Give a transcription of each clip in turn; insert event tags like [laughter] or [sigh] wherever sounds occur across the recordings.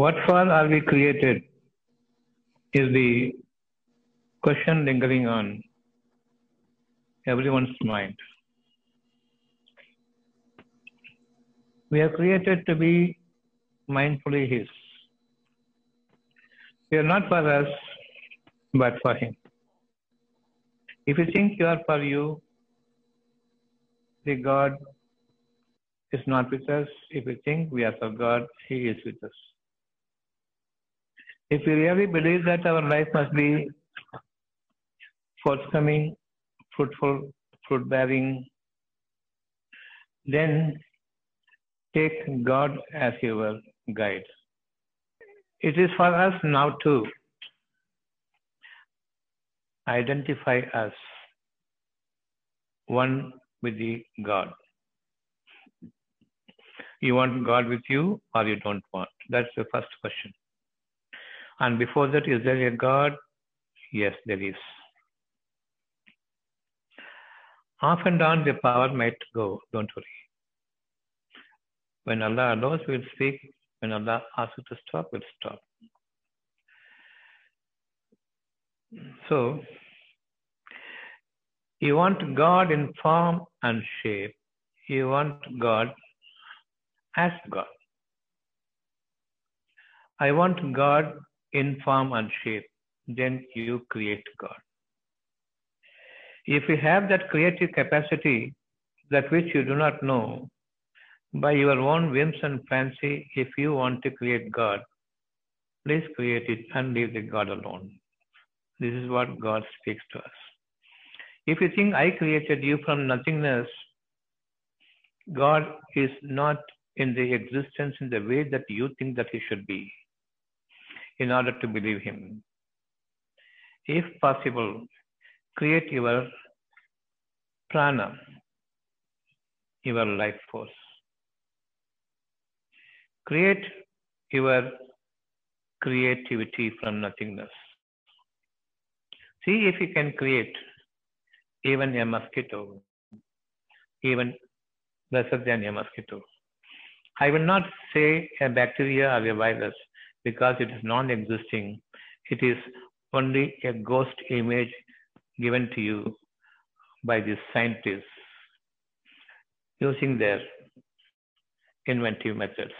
What for are we created is the question lingering on everyone's mind. We are created to be mindfully His. We are not for us, but for Him. If you think you are for you, the God is not with us. If you think we are for God, He is with us. If we really believe that our life must be forthcoming, fruitful, fruit bearing, then take God as your guide. It is for us now to identify us one with the God. You want God with you or you don't want? That's the first question. And before that, is there a God? Yes, there is. Off and down the power might go, don't worry. When Allah allows, we'll speak. When Allah asks us to stop, we'll stop. So, you want God in form and shape. You want God as God. I want God in form and shape. Then you create God. If you have that creative capacity, that which you do not know, by your own whims and fancy, if you want to create God, please create it and leave the God alone. This is what God speaks to us. If you think I created you from nothingness, God is not in the existence in the way that you think that He should be in order to believe Him. If possible, create your prana, your life force. Create your creativity from nothingness. See if you can create even a mosquito, even lesser than a mosquito. I will not say a bacteria or a virus because it is non existing. It is only a ghost image given to you by the scientists using their inventive methods.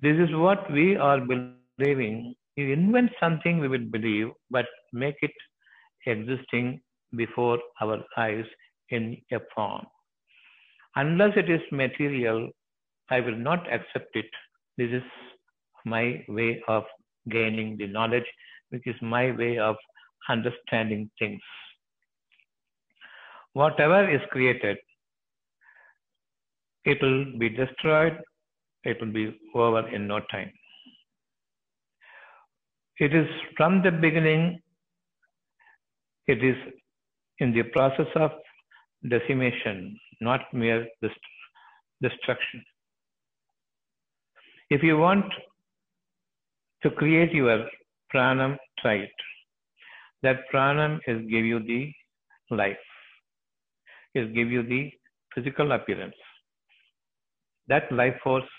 This is what we are believing. You invent something we will believe, but make it existing before our eyes in a form. Unless it is material, I will not accept it. This is my way of gaining the knowledge, which is my way of understanding things. Whatever is created, it will be destroyed, it will be over in no time. It is from the beginning, it is in the process of decimation, not mere dest- destruction. If you want to create your pranam, try it. That pranam is give you the life, is give you the physical appearance. That life force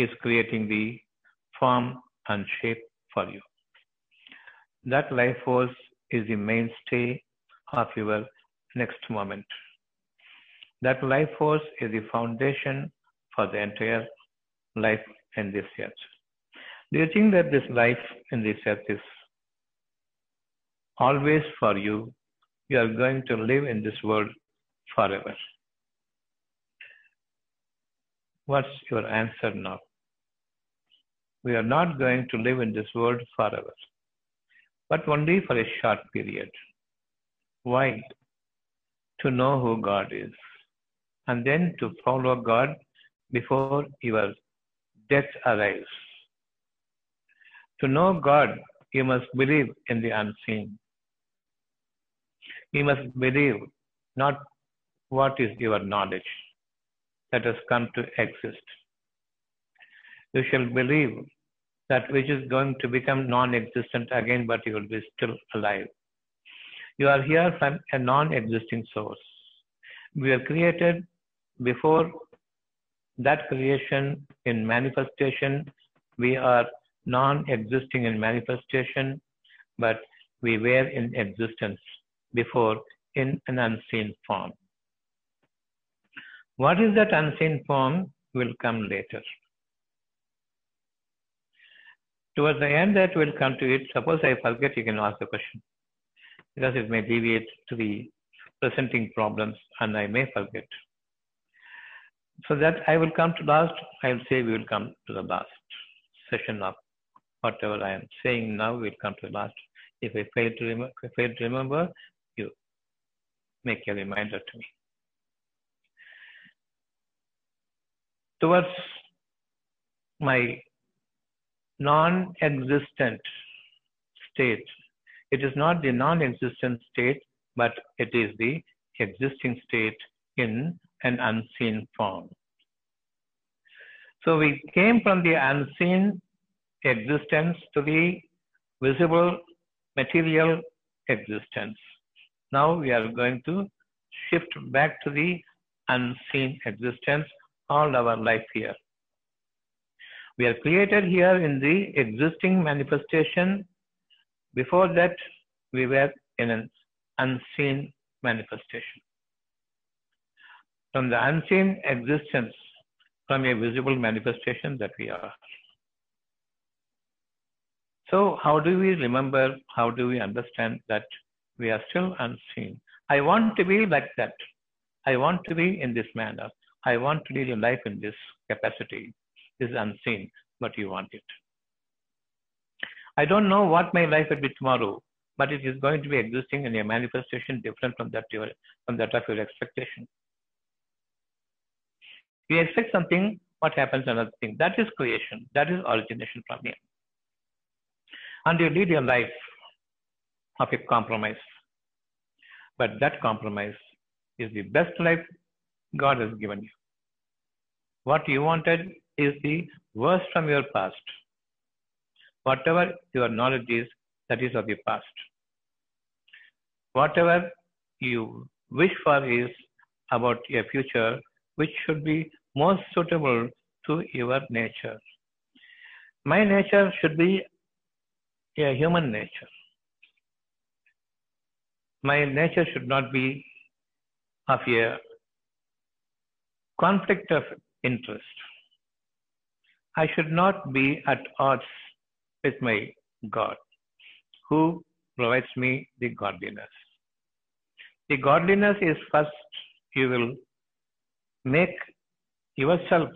is creating the form and shape for you. That life force is the mainstay of your next moment. That life force is the foundation for the entire life in this earth. Do you think that this life in this earth is always for you? You are going to live in this world forever. What's your answer now? We are not going to live in this world forever, but only for a short period. Why? To know who God is, and then to follow God before your death arrives. To know God, you must believe in the unseen. You must believe not what is your knowledge that has come to exist. You shall believe that which is going to become non existent again, but you will be still alive. You are here from a non existing source. We are created before that creation in manifestation, we are non-existing in manifestation, but we were in existence before in an unseen form. What is that unseen form will come later. Towards the end that we'll come to it. Suppose I forget, you can ask the question. Because it may deviate to the presenting problems and I may forget. So that I will come to last, I will say we will come to the last session of whatever I am saying now, we'll come to the last. If I fail to, rem- I fail to remember, you make a reminder to me. Towards my non-existent state. It is not the non-existent state, but it is the existing state in an unseen form. So we came from the unseen existence to the visible material existence. Now we are going to shift back to the unseen existence all our life here. We are created here in the existing manifestation. Before that, we were in an unseen manifestation. From the unseen existence, from a visible manifestation that we are. So, how do we remember? How do we understand that we are still unseen? I want to be like that. I want to be in this manner. I want to live life in this capacity is unseen, but you want it. I don't know what my life will be tomorrow, but it is going to be existing in a manifestation different from that, your, from that of your expectation. You expect something, what happens another thing. That is creation. That is origination from here. And you lead your life of a compromise. But that compromise is the best life God has given you. What you wanted is the worst from your past. Whatever your knowledge is, that is of the past. Whatever you wish for is about your future which should be most suitable to your nature. My nature should be a human nature. My nature should not be of a conflict of interest. I should not be at odds with my God, who provides me the godliness. The godliness is first you will make yourself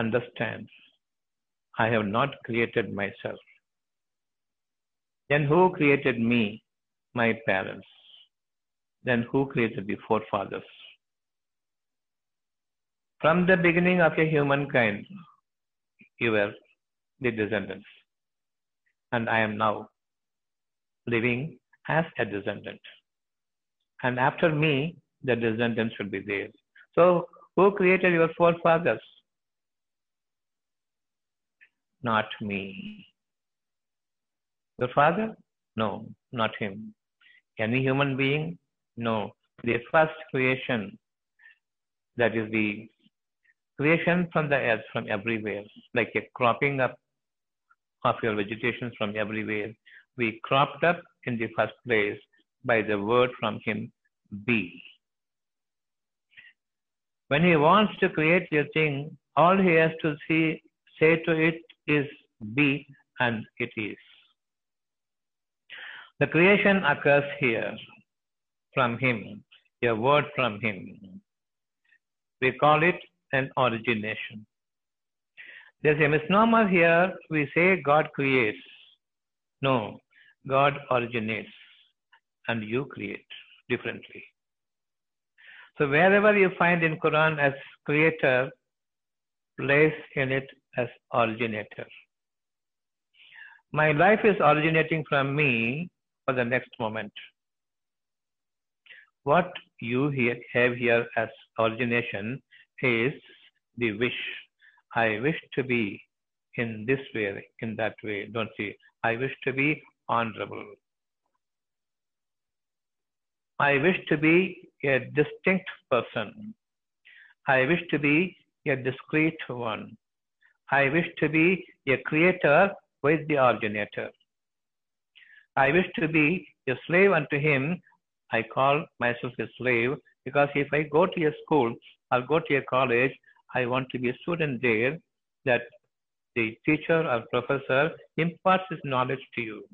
understands I have not created myself. Then who created me? My parents. Then who created the forefathers? From the beginning of a humankind, you were the descendants. And I am now living as a descendant. And after me, the descendants should be there. So, who created your forefathers? Not me. Your father? No, not him. Any human being? No. The first creation, that is the creation from the earth, from everywhere, like a cropping up of your vegetation from everywhere. We cropped up in the first place by the word from him, be. When he wants to create a thing, all he has to see, say to it is be, and it is. The creation occurs here from him, a word from him. We call it an origination. There's a misnomer here. We say God creates. No, God originates and you create differently. So wherever you find in Quran as creator, place in it as originator. My life is originating from me for the next moment. What you have here as origination is the wish. I wish to be in this way, in that way. Don't see. I wish to be honorable. I wish to be a distinct person. I wish to be a discrete one. I wish to be a creator with the originator. I wish to be a slave unto him. I call myself a slave because if I go to a school or go to a college, I want to be a student there that the teacher or professor imparts his knowledge to you.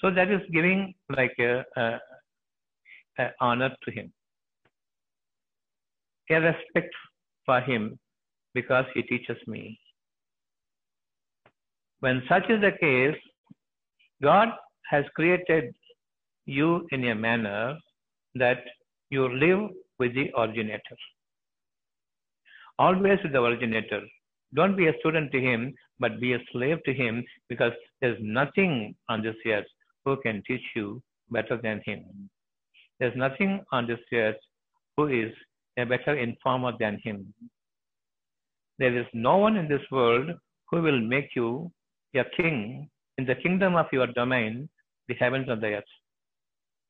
So that is giving like a, a, a honor to him, a respect for him because he teaches me. When such is the case, God has created you in a manner that you live with the originator. Always with the originator. Don't be a student to him, but be a slave to him because there's nothing on this earth who can teach you better than him. There's nothing on this earth who is a better informer than him. There is no one in this world who will make you a king in the kingdom of your domain, the heavens and the earth,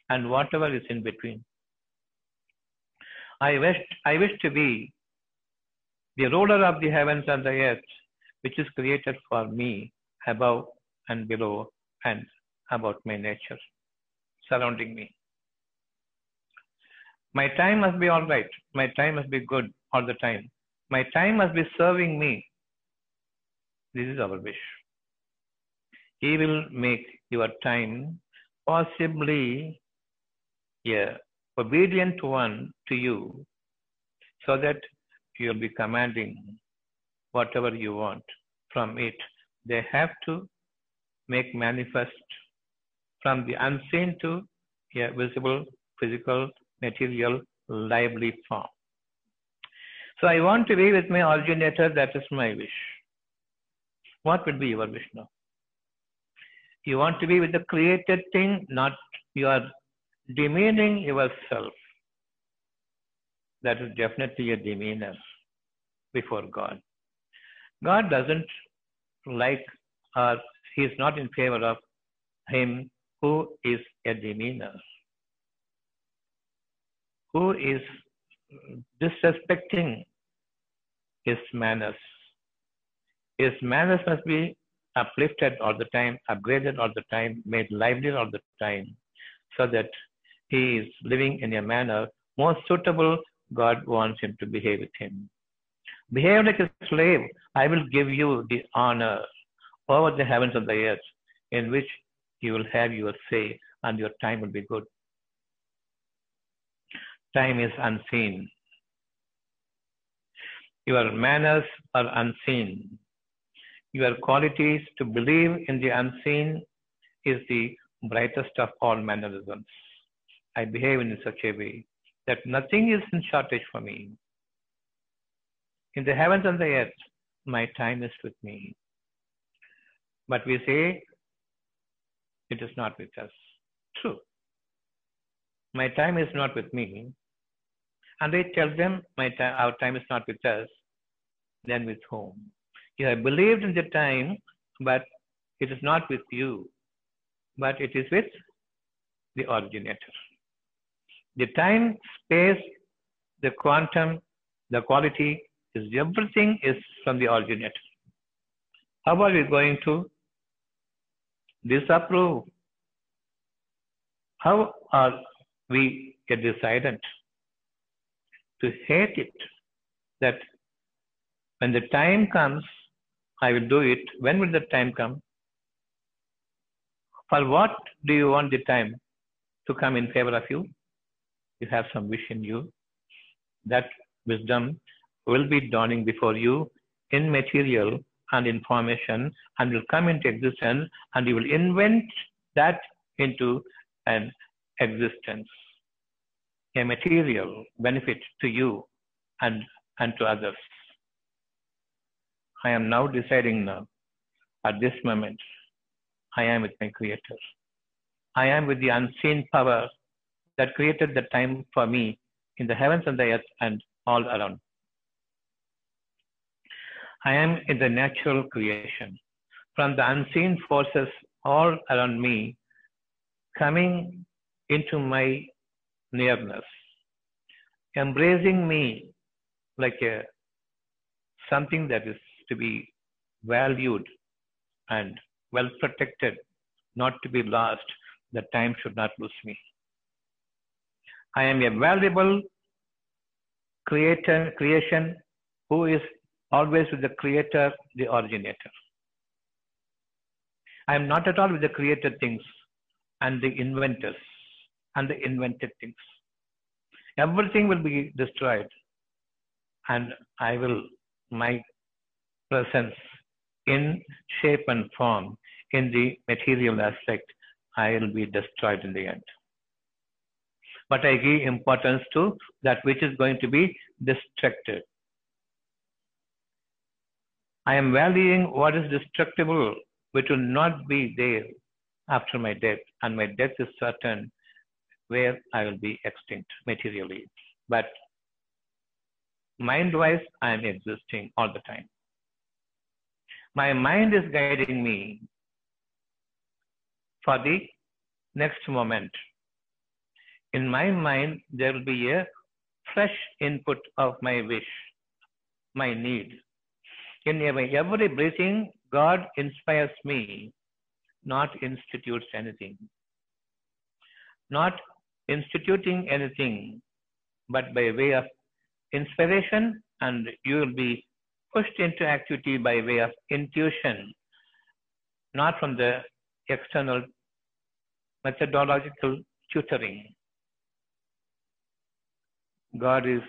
and whatever is in between. I wish, I wish to be the ruler of the heavens and the earth, which is created for me above and below and about my nature surrounding me. My time must be all right. My time must be good all the time. My time must be serving me. This is our wish. He will make your time possibly a obedient one to you so that you'll be commanding whatever you want from it. They have to make manifest from the unseen to a visible, physical, material, lively form. So I want to be with my originator, that is my wish. What would be your wish now? You want to be with the created thing, not you are demeaning yourself. That is definitely a demeanor before God. God doesn't like or he is not in favor of him who is a demeanor, who is disrespecting his manners. His manners must be uplifted all the time, upgraded all the time, made lively all the time, so that he is living in a manner most suitable God wants him to behave with him. Behave like a slave. I will give you the honor over the heavens and the earth, in which you will have your say and your time will be good. Time is unseen. Your manners are unseen. Your qualities to believe in the unseen is the brightest of all mannerisms. I behave in such a way that nothing is in shortage for me. In the heavens and the earth, my time is with me. But we say it is not with us. True. My time is not with me. And I tell them my time, our time is not with us. Then with whom? You have believed in the time, but it is not with you, but it is with the originator. The time, space, the quantum, the quality is everything is from the originator. How are we going to disapprove? How are we get decided to hate it? That when the time comes, I will do it. When will the time come? For what do you want the time to come in favor of you? You have some wish in you. That wisdom will be dawning before you in material and information and will come into existence and you will invent that into an existence, a material benefit to you and, and to others. I am now deciding now, at this moment, I am with my Creator. I am with the unseen power that created the time for me in the heavens and the earth and all around. I am in the natural creation. From the unseen forces all around me, coming into my nearness, embracing me like a something that is to be valued and well protected, not to be lost. The time should not lose me. I am a valuable creator, creation who is always with the creator, the originator. I am not at all with the created things and the inventors and the invented things. Everything will be destroyed and I will, my presence in shape and form in the material aspect, I will be destroyed in the end. But I give importance to that which is going to be destructed. I am valuing what is destructible, which will not be there after my death, and my death is certain where I will be extinct materially. But mind wise, I am existing all the time. My mind is guiding me for the next moment. In my mind, there will be a fresh input of my wish, my need. In every, every breathing, God inspires me, not institutes anything. Not instituting anything, but by way of inspiration, and you will be pushed into activity by way of intuition, not from the external methodological tutoring. God is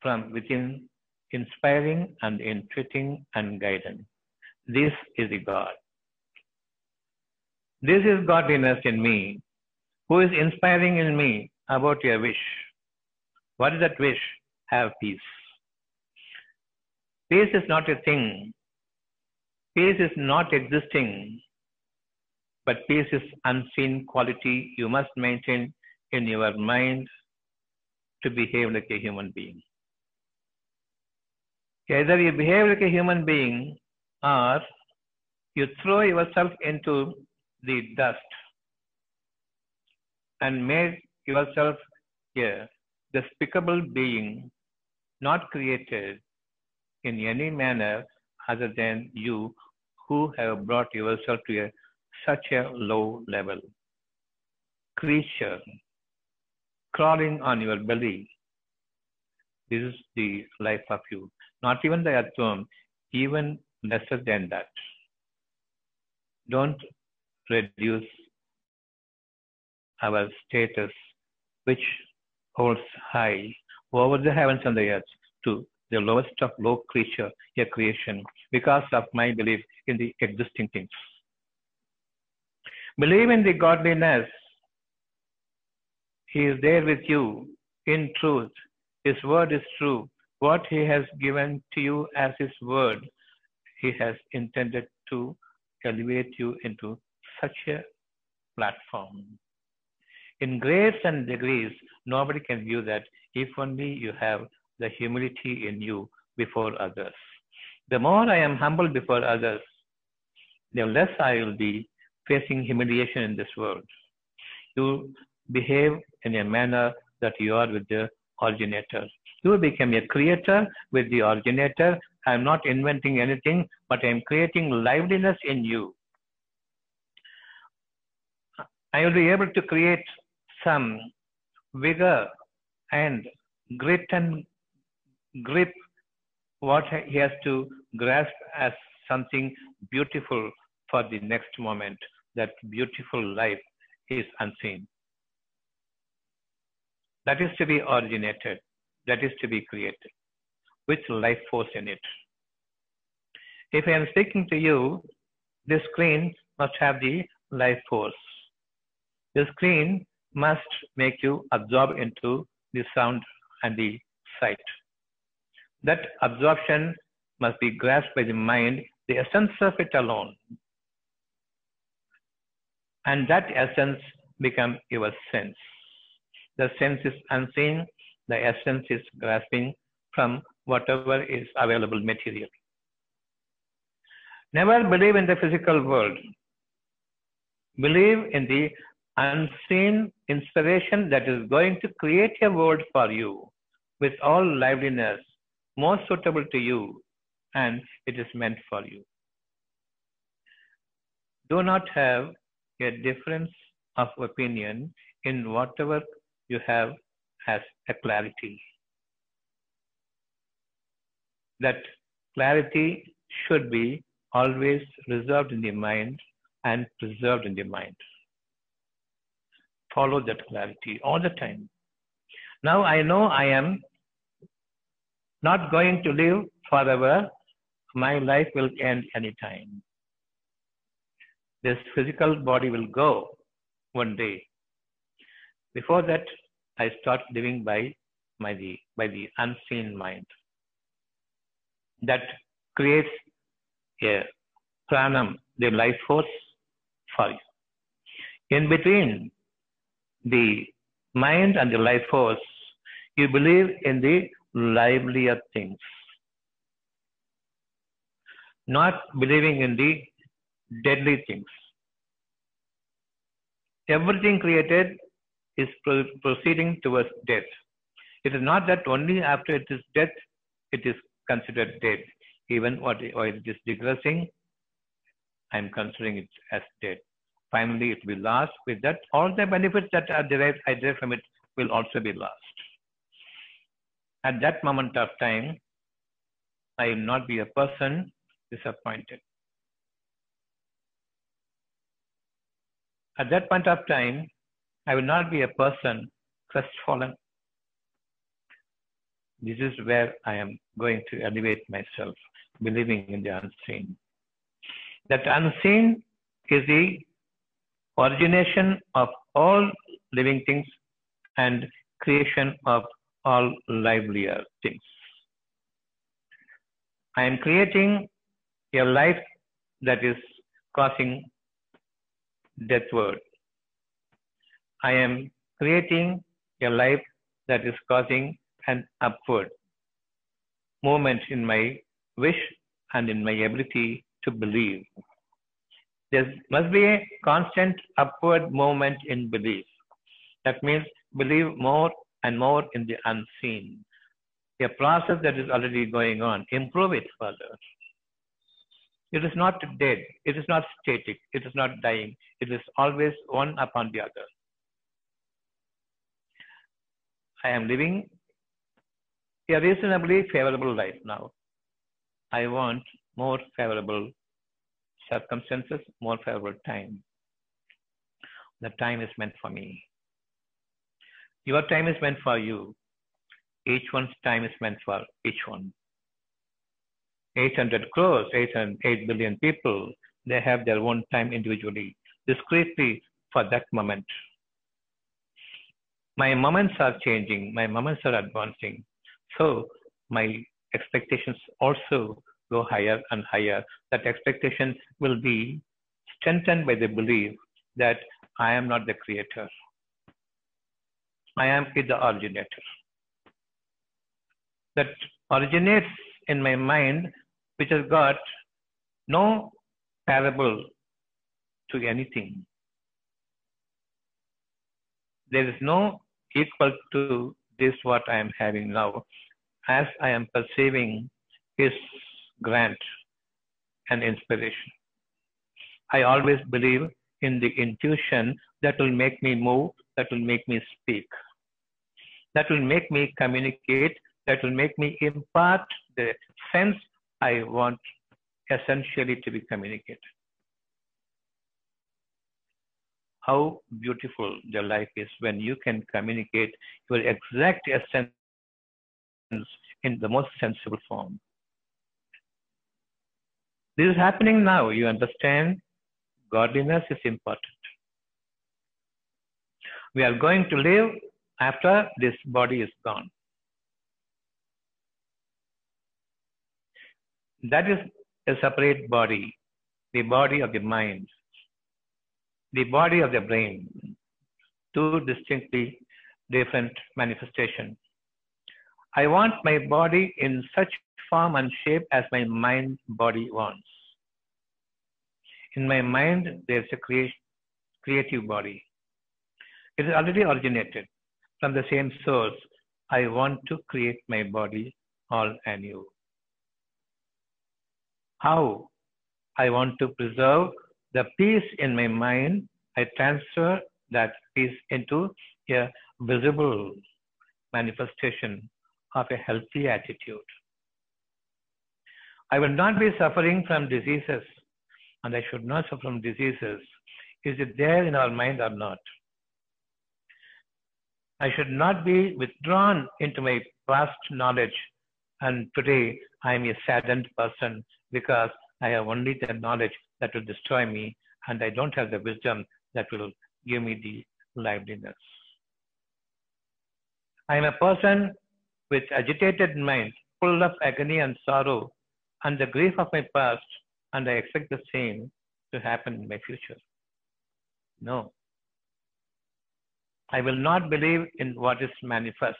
from within, inspiring and entreating and guiding. This is the God. This is godliness in me, who is inspiring in me about your wish. What is that wish? Have peace. Peace is not a thing. Peace is not existing. But peace is unseen quality you must maintain in your mind to behave like a human being. Either you behave like a human being or you throw yourself into the dust and make yourself a despicable being, not created in any manner other than you who have brought yourself to a, such a low level. Creature crawling on your belly. This is the life of you. Not even the atom, even lesser than that. Don't reduce our status, which holds high over the heavens and the earth, to the lowest of low creature, a creation, because of my belief in the existing things. Believe in the godliness. He is there with you in truth. His word is true. What he has given to you as his word, he has intended to elevate you into such a platform. In grades and degrees, nobody can view that if only you have the humility in you before others. The more I am humble before others, the less I will be facing humiliation in this world. You behave in a manner that you are with the originator. You become a creator with the originator. I am not inventing anything, but I am creating liveliness in you. I will be able to create some vigor and grit and grip what he has to grasp as something beautiful for the next moment. That beautiful life is unseen. That is to be originated. That is to be created with life force in it. If I am speaking to you, this screen must have the life force. The screen must make you absorb into the sound and the sight. That absorption must be grasped by the mind, the essence of it alone. And that essence become your sense. The sense is unseen, the essence is grasping from whatever is available material. Never believe in the physical world. Believe in the unseen inspiration that is going to create a world for you with all liveliness, most suitable to you, and it is meant for you. Do not have a difference of opinion in whatever you have as a clarity. That clarity should be always reserved in the mind and preserved in the mind. Follow that clarity all the time. Now I know I am not going to live forever. My life will end anytime. This physical body will go one day. Before that, I start living by, the, by the unseen mind. That creates a pranam, the life force for you. In between the mind and the life force, you believe in the livelier things, not believing in the deadly things. Everything created is pro- proceeding towards death. It is not that only after it is death it is considered dead. Even what while it is digressing, I am considering it as dead. Finally, it will be lost. With that, all the benefits that are derived, derive from it will also be lost. At that moment of time, I will not be a person disappointed. At that point of time, I will not be a person crestfallen. This is where I am going to elevate myself, believing in the unseen. That unseen is the origination of all living things and creation of all livelier things. I am creating a life that is causing deathward. I am creating a life that is causing an upward movement in my wish and in my ability to believe. There must be a constant upward movement in belief. That means believe more and more in the unseen. A process that is already going on, improve it further. It is not dead. It is not static. It is not dying. It is always one upon the other. I am living a reasonably favorable life now. I want more favorable circumstances, more favorable time. The time is meant for me. Your time is meant for you. Each one's time is meant for each one. 800 crores, 800, 8 billion people, they have their own time individually, discreetly for that moment. My moments are changing, my moments are advancing. So my expectations also go higher and higher. That expectation will be strengthened by the belief that I am not the creator. I am the originator. That originates in my mind, which has got no parable to anything. There is no equal to this what I am having now, as I am perceiving His grant and inspiration. I always believe in the intuition that will make me move, that will make me speak, that will make me communicate, that will make me impart the sense I want essentially to be communicated. How beautiful the life is when you can communicate your exact essence in the most sensible form. This is happening now. You understand? Godliness is important. We are going to live after this body is gone. That is a separate body, the body of the mind, the body of the brain, two distinctly different manifestations. I want my body in such form and shape as my mind body wants. In my mind, there's a crea- creative body. It is already originated from the same source I want to create my body all anew. How I want to preserve the peace in my mind, I transfer that peace into a visible manifestation of a healthy attitude. I will not be suffering from diseases, and I should not suffer from diseases. Is it there in our mind or not? I should not be withdrawn into my past knowledge, and today I am a saddened person because I have only the knowledge that will destroy me, and I don't have the wisdom that will give me the liveliness. I am a person with agitated mind, full of agony and sorrow, and the grief of my past, and I expect the same to happen in my future. No. I will not believe in what is manifest.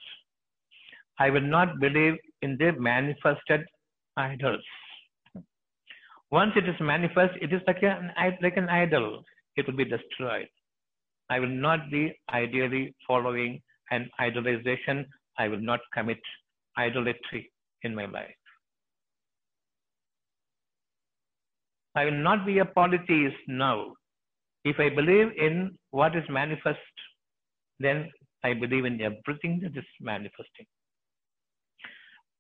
I will not believe in the manifested idols. Once it is manifest, it is like an, like an idol. It will be destroyed. I will not be ideally following an idolization. I will not commit idolatry in my life. I will not be a polytheist now. If I believe in what is manifest, then I believe in everything that is manifesting.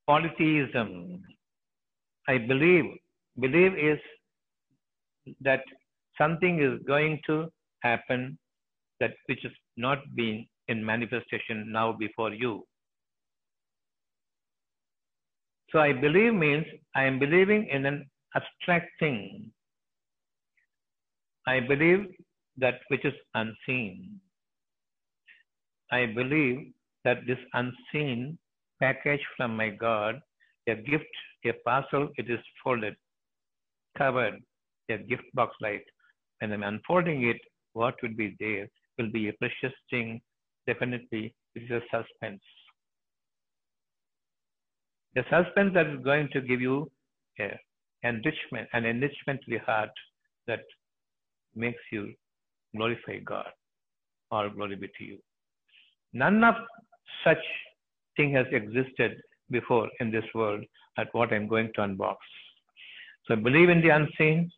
Polytheism. I believe. Believe is that something is going to happen that which is not being in manifestation now before you. So I believe means I am believing in an abstract thing. I believe that which is unseen. I believe that this unseen package from my God, a gift, a parcel, it is folded, covered, a gift box like. When I'm unfolding it, what will be there? will be a precious thing. Definitely, it is a suspense. The suspense that is going to give you a enrichment, an enrichment the heart that makes you glorify God. All glory be to you. None of such thing has existed before in this world at what I'm going to unbox. So believe in the unseen.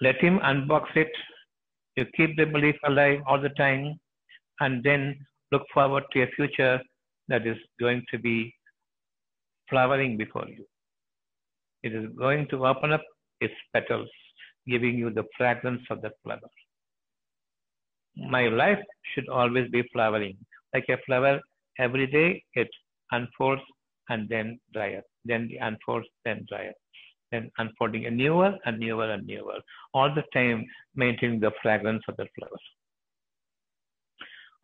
Let him unbox it you keep the belief alive all the time and then look forward to a future that is going to be flowering before you. It is going to open up its petals, giving you the fragrance of that flower. My life should always be flowering. Like a flower, every day it unfolds and then up, then unfolds, then up and unfolding a newer and newer and newer, all the time maintaining the fragrance of the flower.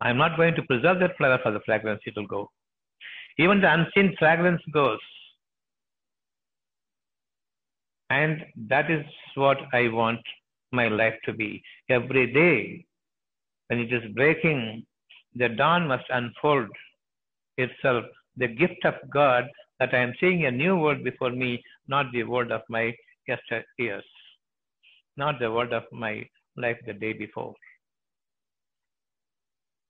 I'm not going to preserve that flower for the fragrance, it will go. Even the unseen fragrance goes. And that is what I want my life to be. Every day, when it is breaking, the dawn must unfold itself. The gift of God that I am seeing a new world before me not the world of my yesteryears, not the world of my life the day before.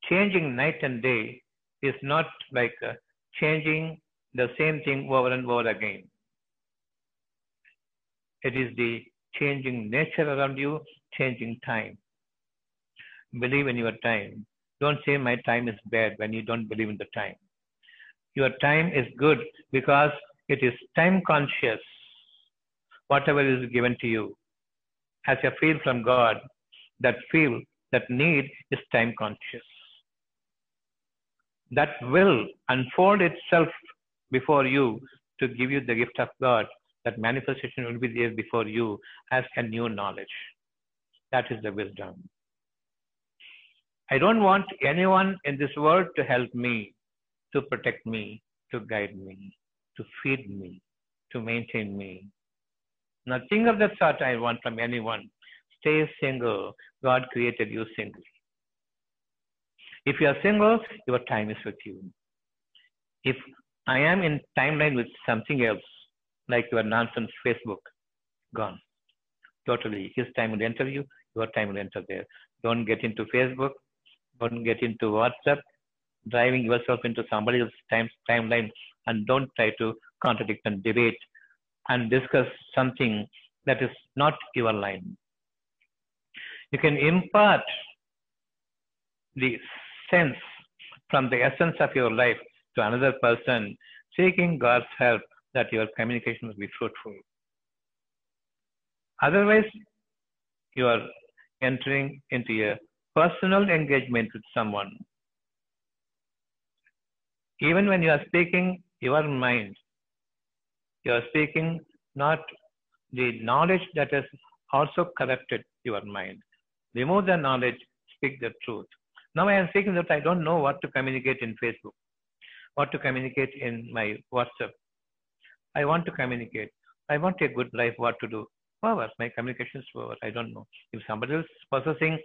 Changing night and day is not like uh, changing the same thing over and over again. It is the changing nature around you, changing time. Believe in your time. Don't say my time is bad when you don't believe in the time. Your time is good because it is time conscious. Whatever is given to you, as a feel from God, that feel, that need is time conscious. That will unfold itself before you to give you the gift of God. That manifestation will be there before you as a new knowledge. That is the wisdom. I don't want anyone in this world to help me, to protect me, to guide me to feed me, to maintain me. Nothing of the sort I want from anyone. Stay single. God created you single. If you are single, your time is with you. If I am in timeline with something else, like your nonsense Facebook, gone. Totally. His time will enter you, your time will enter there. Don't get into Facebook. Don't get into WhatsApp. driving yourself into somebody else's time, timeline and don't try to contradict and debate and discuss something that is not your line. You can impart the sense from the essence of your life to another person, seeking God's help that your communication will be fruitful. Otherwise, you are entering into a personal engagement with someone. Even when you are speaking your mind, you are speaking not the knowledge that has also corrupted your mind. Remove the knowledge, speak the truth. Now I am speaking that I don't know what to communicate in Facebook, what to communicate in my WhatsApp. I want to communicate. I want a good life, what to do. Power, my communication is power. I don't know. If somebody is possessing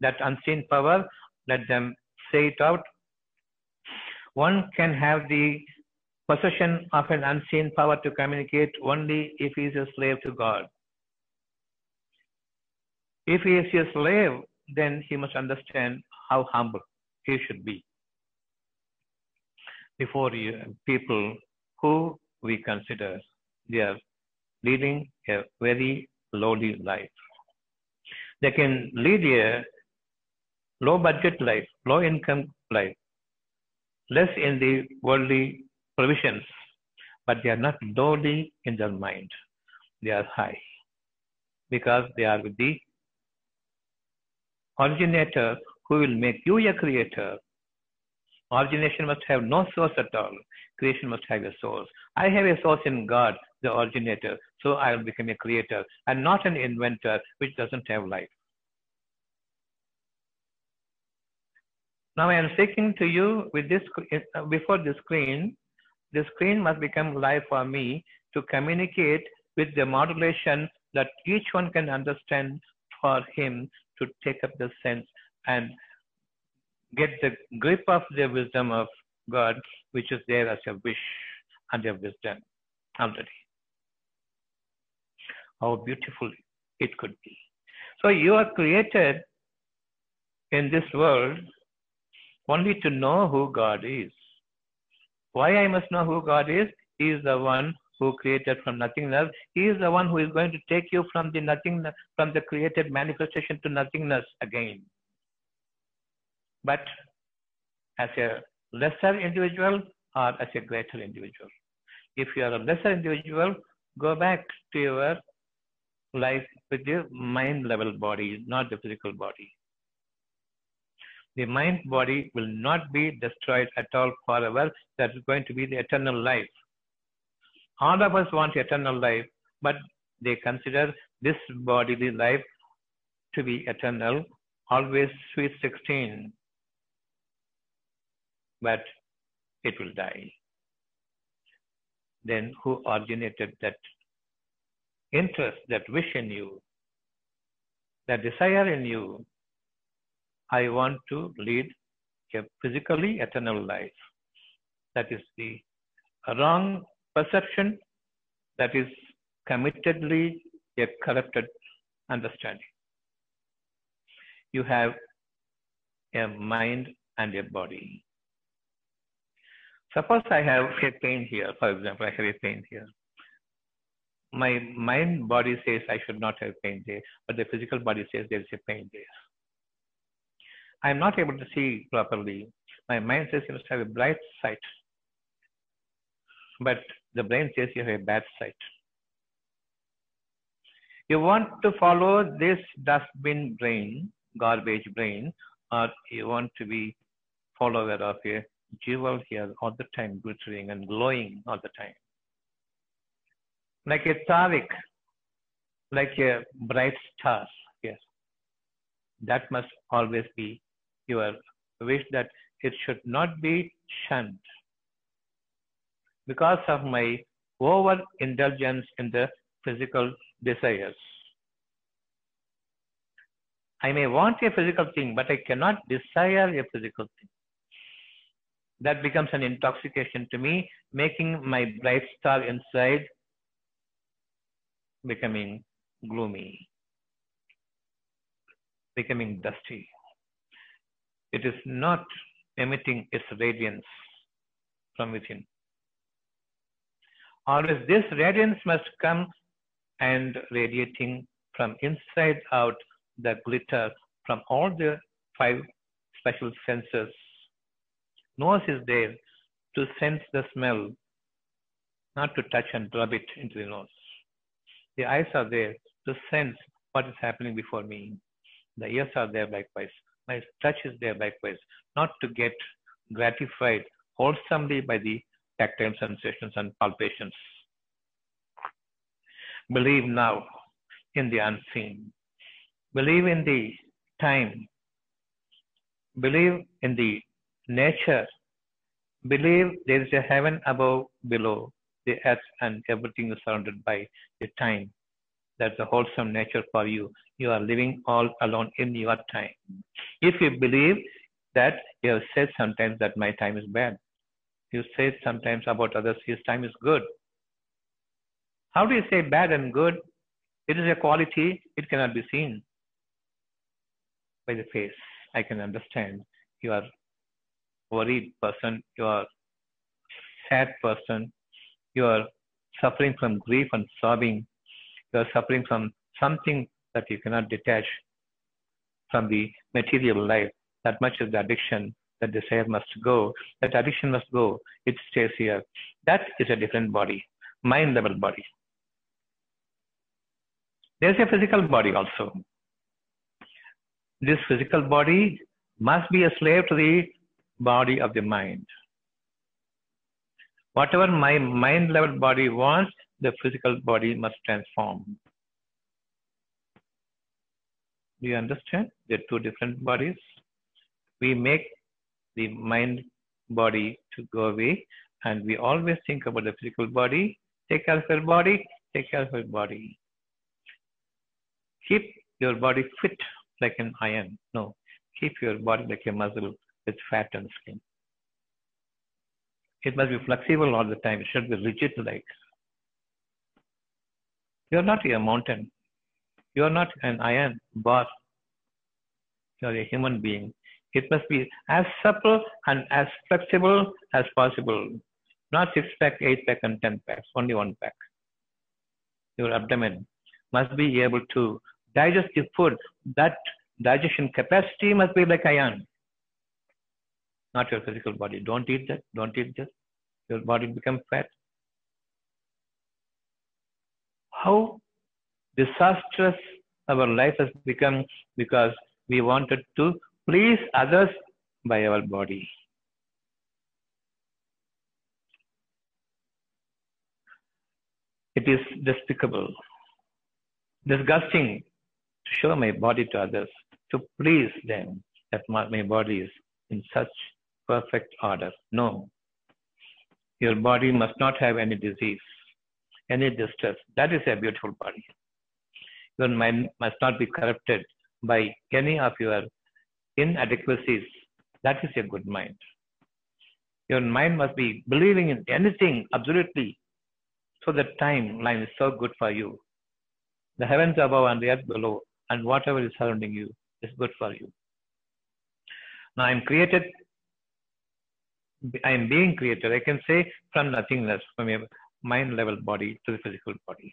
that unseen power, let them say it out. One can have the possession of an unseen power to communicate only if he is a slave to God. If he is a slave, then he must understand how humble he should be before you, people who we consider they are leading a very lowly life. They can lead a low budget life, low income life, less in the worldly provisions, but they are not lowly in their mind. They are high because they are with the originator who will make you a creator. Origination must have no source at all. Creation must have a source. I have a source in God, the originator, so I will become a creator and not an inventor which doesn't have life. Now I am speaking to you with this uh, before the screen. The screen must become live for me to communicate with the modulation that each one can understand for him to take up the sense and get the grip of the wisdom of God, which is there as a wish and a wisdom already. How beautiful it could be. So you are created in this world only to know who God is. Why I must know who God is? He is the one who created from nothingness. He is the one who is going to take you from the nothingness, from the created manifestation to nothingness again. But as a lesser individual or as a greater individual. If you are a lesser individual, go back to your life with your mind level body, not the physical body the mind body will not be destroyed at all forever. That is going to be the eternal life. All of us want eternal life, but they consider this bodily life to be eternal, always sweet 16. But it will die. Then who originated that interest, that wish in you, that desire in you I want to lead a physically eternal life. That is the wrong perception, that is committedly a corrupted understanding. You have a mind and a body. Suppose I have a pain here, for example, I have a pain here. My mind body says I should not have pain there, but the physical body says there is a pain there. I am not able to see properly. My mind says you must have a bright sight. But the brain says you have a bad sight. You want to follow this dustbin brain, garbage brain, or you want to be follower of a jewel here all the time, glittering and glowing all the time. Like a tarik, like a bright star, yes. That must always be your wish that it should not be shunned because of my over indulgence in the physical desires. I may want a physical thing, but I cannot desire a physical thing. That becomes an intoxication to me, making my bright star inside becoming gloomy, becoming dusty. It is not emitting its radiance from within. Always this radiance must come and radiating from inside out the glitter from all the five special senses. Nose is there to sense the smell, not to touch and rub it into the nose. The eyes are there to sense what is happening before me. The ears are there likewise. My touch is there likewise, not to get gratified wholesomely by the tactile sensations and palpations. Believe now in the unseen. Believe in the time. Believe in the nature. Believe there is a heaven above, below, the earth, and everything is surrounded by the time. That's a wholesome nature for you. You are living all alone in your time. If you believe that you have said sometimes that my time is bad, you say sometimes about others, his time is good. How do you say bad and good? It is a quality, it cannot be seen by the face. I can understand you are worried person, you are sad person, you are suffering from grief and sobbing, you are suffering from something that you cannot detach from the material life. That much is the addiction, that desire must go, that addiction must go, it stays here. That is a different body, mind level body. There's a physical body also. This physical body must be a slave to the body of the mind. Whatever my mind level body wants, the physical body must transform. Do you understand? They're two different bodies. We make the mind body to go away and we always think about the physical body. Take care of your body, take care of your body. Keep your body fit like an iron. No, keep your body like a muscle with fat and skin. It must be flexible all the time. It should be rigid like. You are not a mountain. You are not an iron bar. You are a human being. It must be as supple and as flexible as possible. Not six pack, eight pack, and ten packs. Only one pack. Your abdomen must be able to digest the food. That digestion capacity must be like iron. Not your physical body. Don't eat that. Don't eat this. Your body become fat. How disastrous our life has become because we wanted to please others by our body. It is despicable, disgusting to show my body to others, to please them that my body is in such perfect order. No. Your body must not have any disease, any distress. That is a beautiful body. Your mind must not be corrupted by any of your inadequacies. That is a good mind. Your mind must be believing in anything absolutely. So the timeline is so good for you. The heavens above and the earth below, and whatever is surrounding you is good for you. Now I am created, I am being created. I can say from nothingness, from a mind level body to the physical body.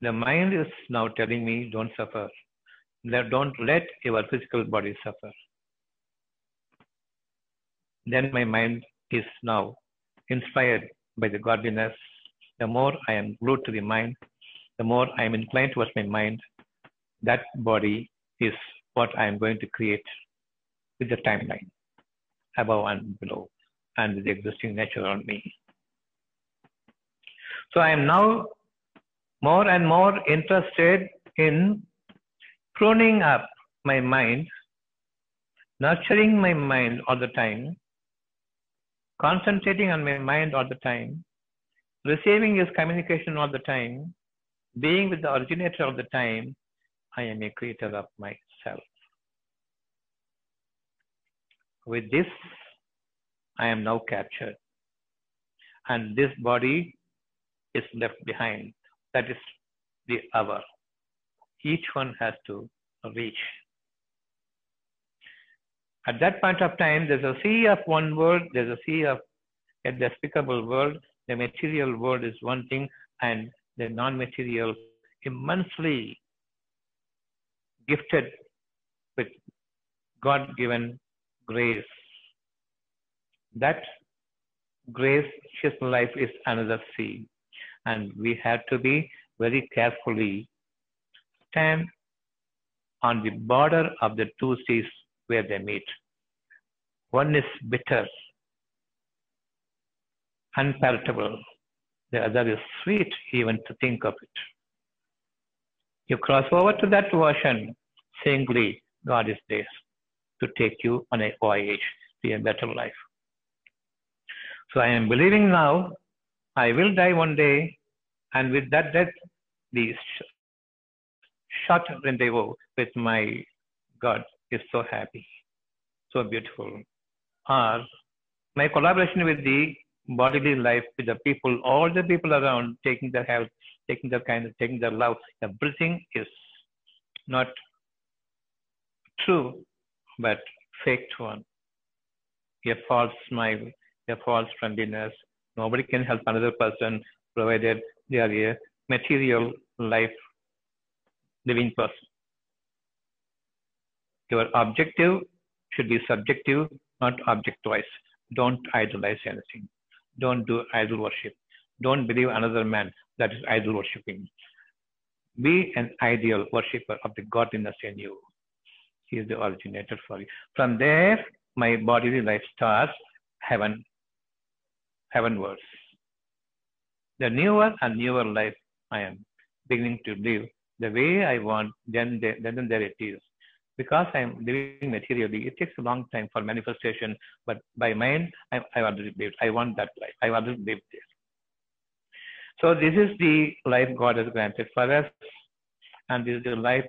The mind is now telling me, don't suffer. Don't let your physical body suffer. Then my mind is now inspired by the godliness. The more I am glued to the mind, the more I am inclined towards my mind. That body is what I am going to create with the timeline above and below and with the existing nature around me. So I am now more and more interested in pruning up my mind, nurturing my mind all the time, concentrating on my mind all the time, receiving his communication all the time, being with the originator all the time, I am a creator of myself. With this, I am now captured. And this body is left behind. That is the hour each one has to reach. At that point of time, there's a sea of one world, there's a sea of a despicable world. The material world is one thing, and the non material, immensely gifted with God given grace. That gracious life is another sea. And we have to be very carefully stand on the border of the two seas where they meet. One is bitter, unpalatable. The other is sweet even to think of it. You cross over to that ocean, singly, God is there to take you on a voyage to a better life. So I am believing now I will die one day, and with that death, the short rendezvous with my God is so happy, so beautiful. Or my collaboration with the bodily life, with the people, all the people around, taking their health, taking their kindness, taking their love, everything is not true, but faked one. A false smile, a false friendliness. Nobody can help another person provided they are a material life living person. Your objective should be subjective, not objectivized. Don't idolize anything. Don't do idol worship. Don't believe another man. That is idol worshiping. Be an ideal worshipper of the godliness in you. He is the originator for you. From there, my bodily life starts heaven, heavenwards. The newer and newer life I am beginning to live the way I want, then, there, then there it is. Because I am living materially, it takes a long time for manifestation, but by mind, I, I already lived. I want that life. I already lived this. So this is the life God has granted for us, and this is the life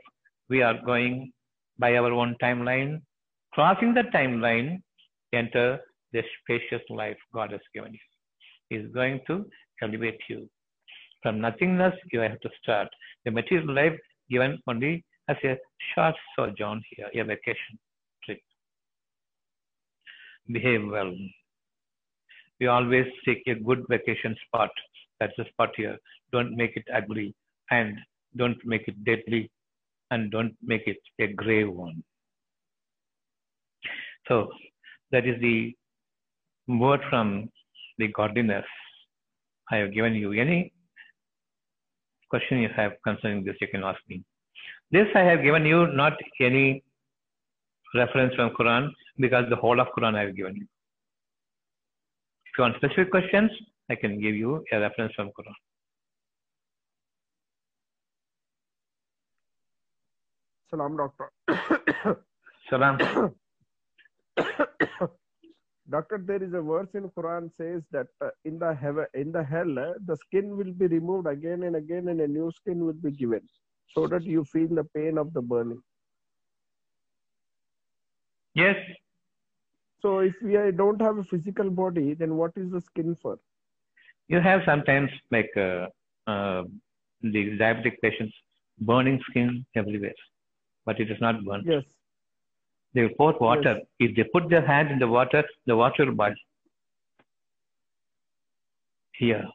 we are going by our own timeline. Crossing the timeline, enter the spacious life God has given you. He is going to elevate you. From nothingness, you have to start. The material life given only as a short sojourn here, a vacation trip. Behave well. We always seek a good vacation spot. That's the spot here. Don't make it ugly and don't make it deadly and don't make it a grave one. So that is the word from the godliness I have given you. Any question you have concerning this, you can ask me. This I have given you not any reference from Quran because the whole of Quran I have given you. If you want specific questions, I can give you a reference from Quran. Salam, doctor. Salam. [coughs] doctor, there is a verse in Quran says that uh, in the heaven, in the hell, uh, the skin will be removed again and again, and a new skin will be given, so that you feel the pain of the burning. Yes, So, if we don't have a physical body, then what is the skin for? you have sometimes like uh, uh, the diabetic patients burning skin everywhere, but it is not burnt. Yes. They pour water. If they put their hand in the water, the water will boil. Here,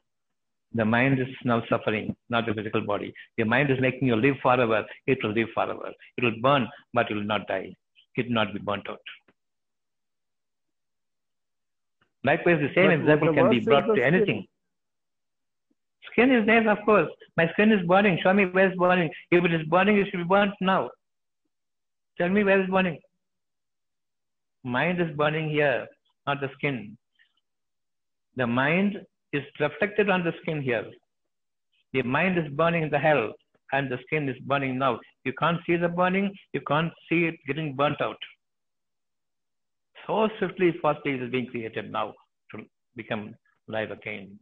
the mind is now suffering, not the physical body. Your mind is making you live forever. It will live forever. It will burn, but it will not die. It will not be burnt out. Likewise, the same But example can be brought the to skin- anything. Skin is there, of course. My skin is burning. Show me where it's burning. If it is burning, it should be burnt now. Tell me where is burning. Mind is burning here, not the skin. The mind is reflected on the skin here. The mind is burning in the hell, and the skin is burning now. You can't see the burning, you can't see it getting burnt out. So swiftly, fastly, it is being created now to become live again.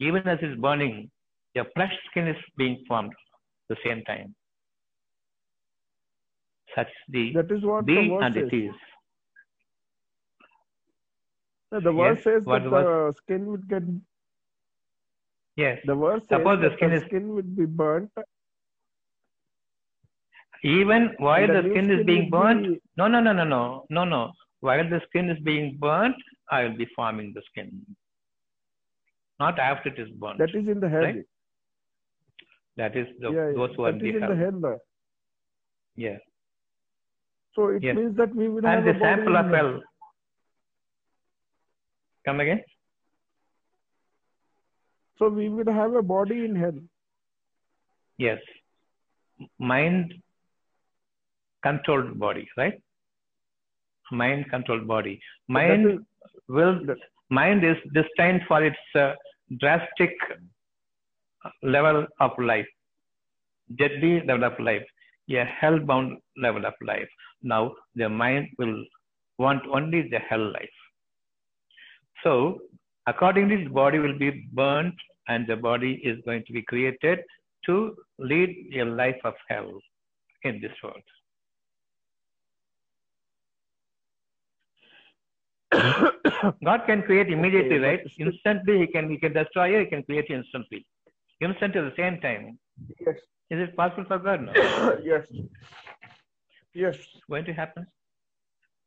Even as it's burning, your flesh skin is being formed at the same time. Such the That is what be the and says. it is. No, The verse Yes, says that was- the skin would get. Yes. The verse says Suppose the that skin the is- skin would be burnt. Even while And the new skin is being burnt, be- no, no, no, no, no, no, no. While the skin is being burnt, I will be forming the skin. Not after it is burnt. That is in the head. Right? That is the, yeah, those who are that the is in hell. the head. uh. So it Yes. means that we will And have the a body sample in of hell. hell. Come again? So we will have a body in hell. Yes. Mind controlled body, right? Mind controlled body. Mind is- will, mind is destined for its uh, drastic level of life, deadly level of life, a hell-bound level of life. Now, the mind will want only the hell life. So, accordingly, the body will be burnt and the body is going to be created to lead a life of hell in this world. [coughs] God can create immediately, Okay, right? Instantly, he can he can destroy you, he can create you instantly. Instant at the same time. Yes. Is it possible for God? No. [coughs] yes. Yes. It's going to happen.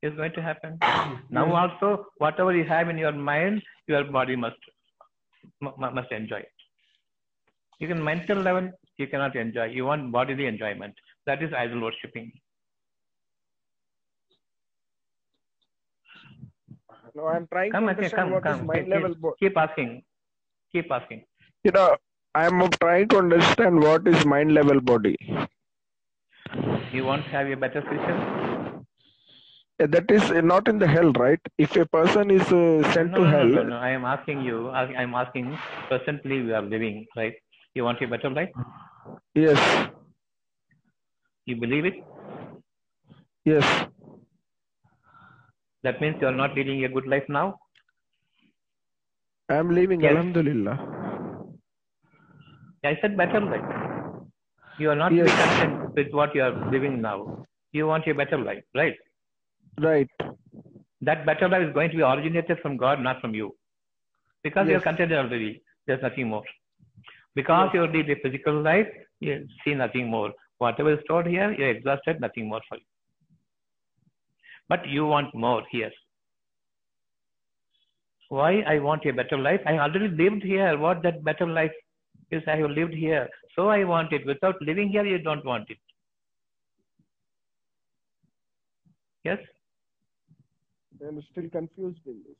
It's going to happen. [coughs] Now also, whatever you have in your mind, your body must mu- mu- must enjoy it. You can mental level, you cannot enjoy. You want bodily enjoyment. That is idol worshipping. No, I'm trying Come to understand come, what is come. mind Keep, level. Keep asking. Keep asking. you know, I'm trying to understand what is mind level body. You want to have a better future? Uh, That is not in the hell, right? If a person is uh, sent No, to no, hell, no, no. I am asking you. I- I'm asking. Presently, we are living, right? You want a better life? yes, You believe it? yes, That means you are not leading a good life now. I'm leaving. Yes. Alhamdulillah. I said better life. You are not Yes. content with what you are living now. You want a better life, right? Right. That better life is going to be originated from God, not from you. Because you are Yes. contented already. There's nothing more. Because Yes. you lead a physical life, you see nothing more. Whatever is stored here, you're exhausted, nothing more for you. But you want more here. Why I want a better life? I already lived here. What that better life is, I have lived here. So I want it. Without living here, you don't want it. Yes? I'm still confused in this.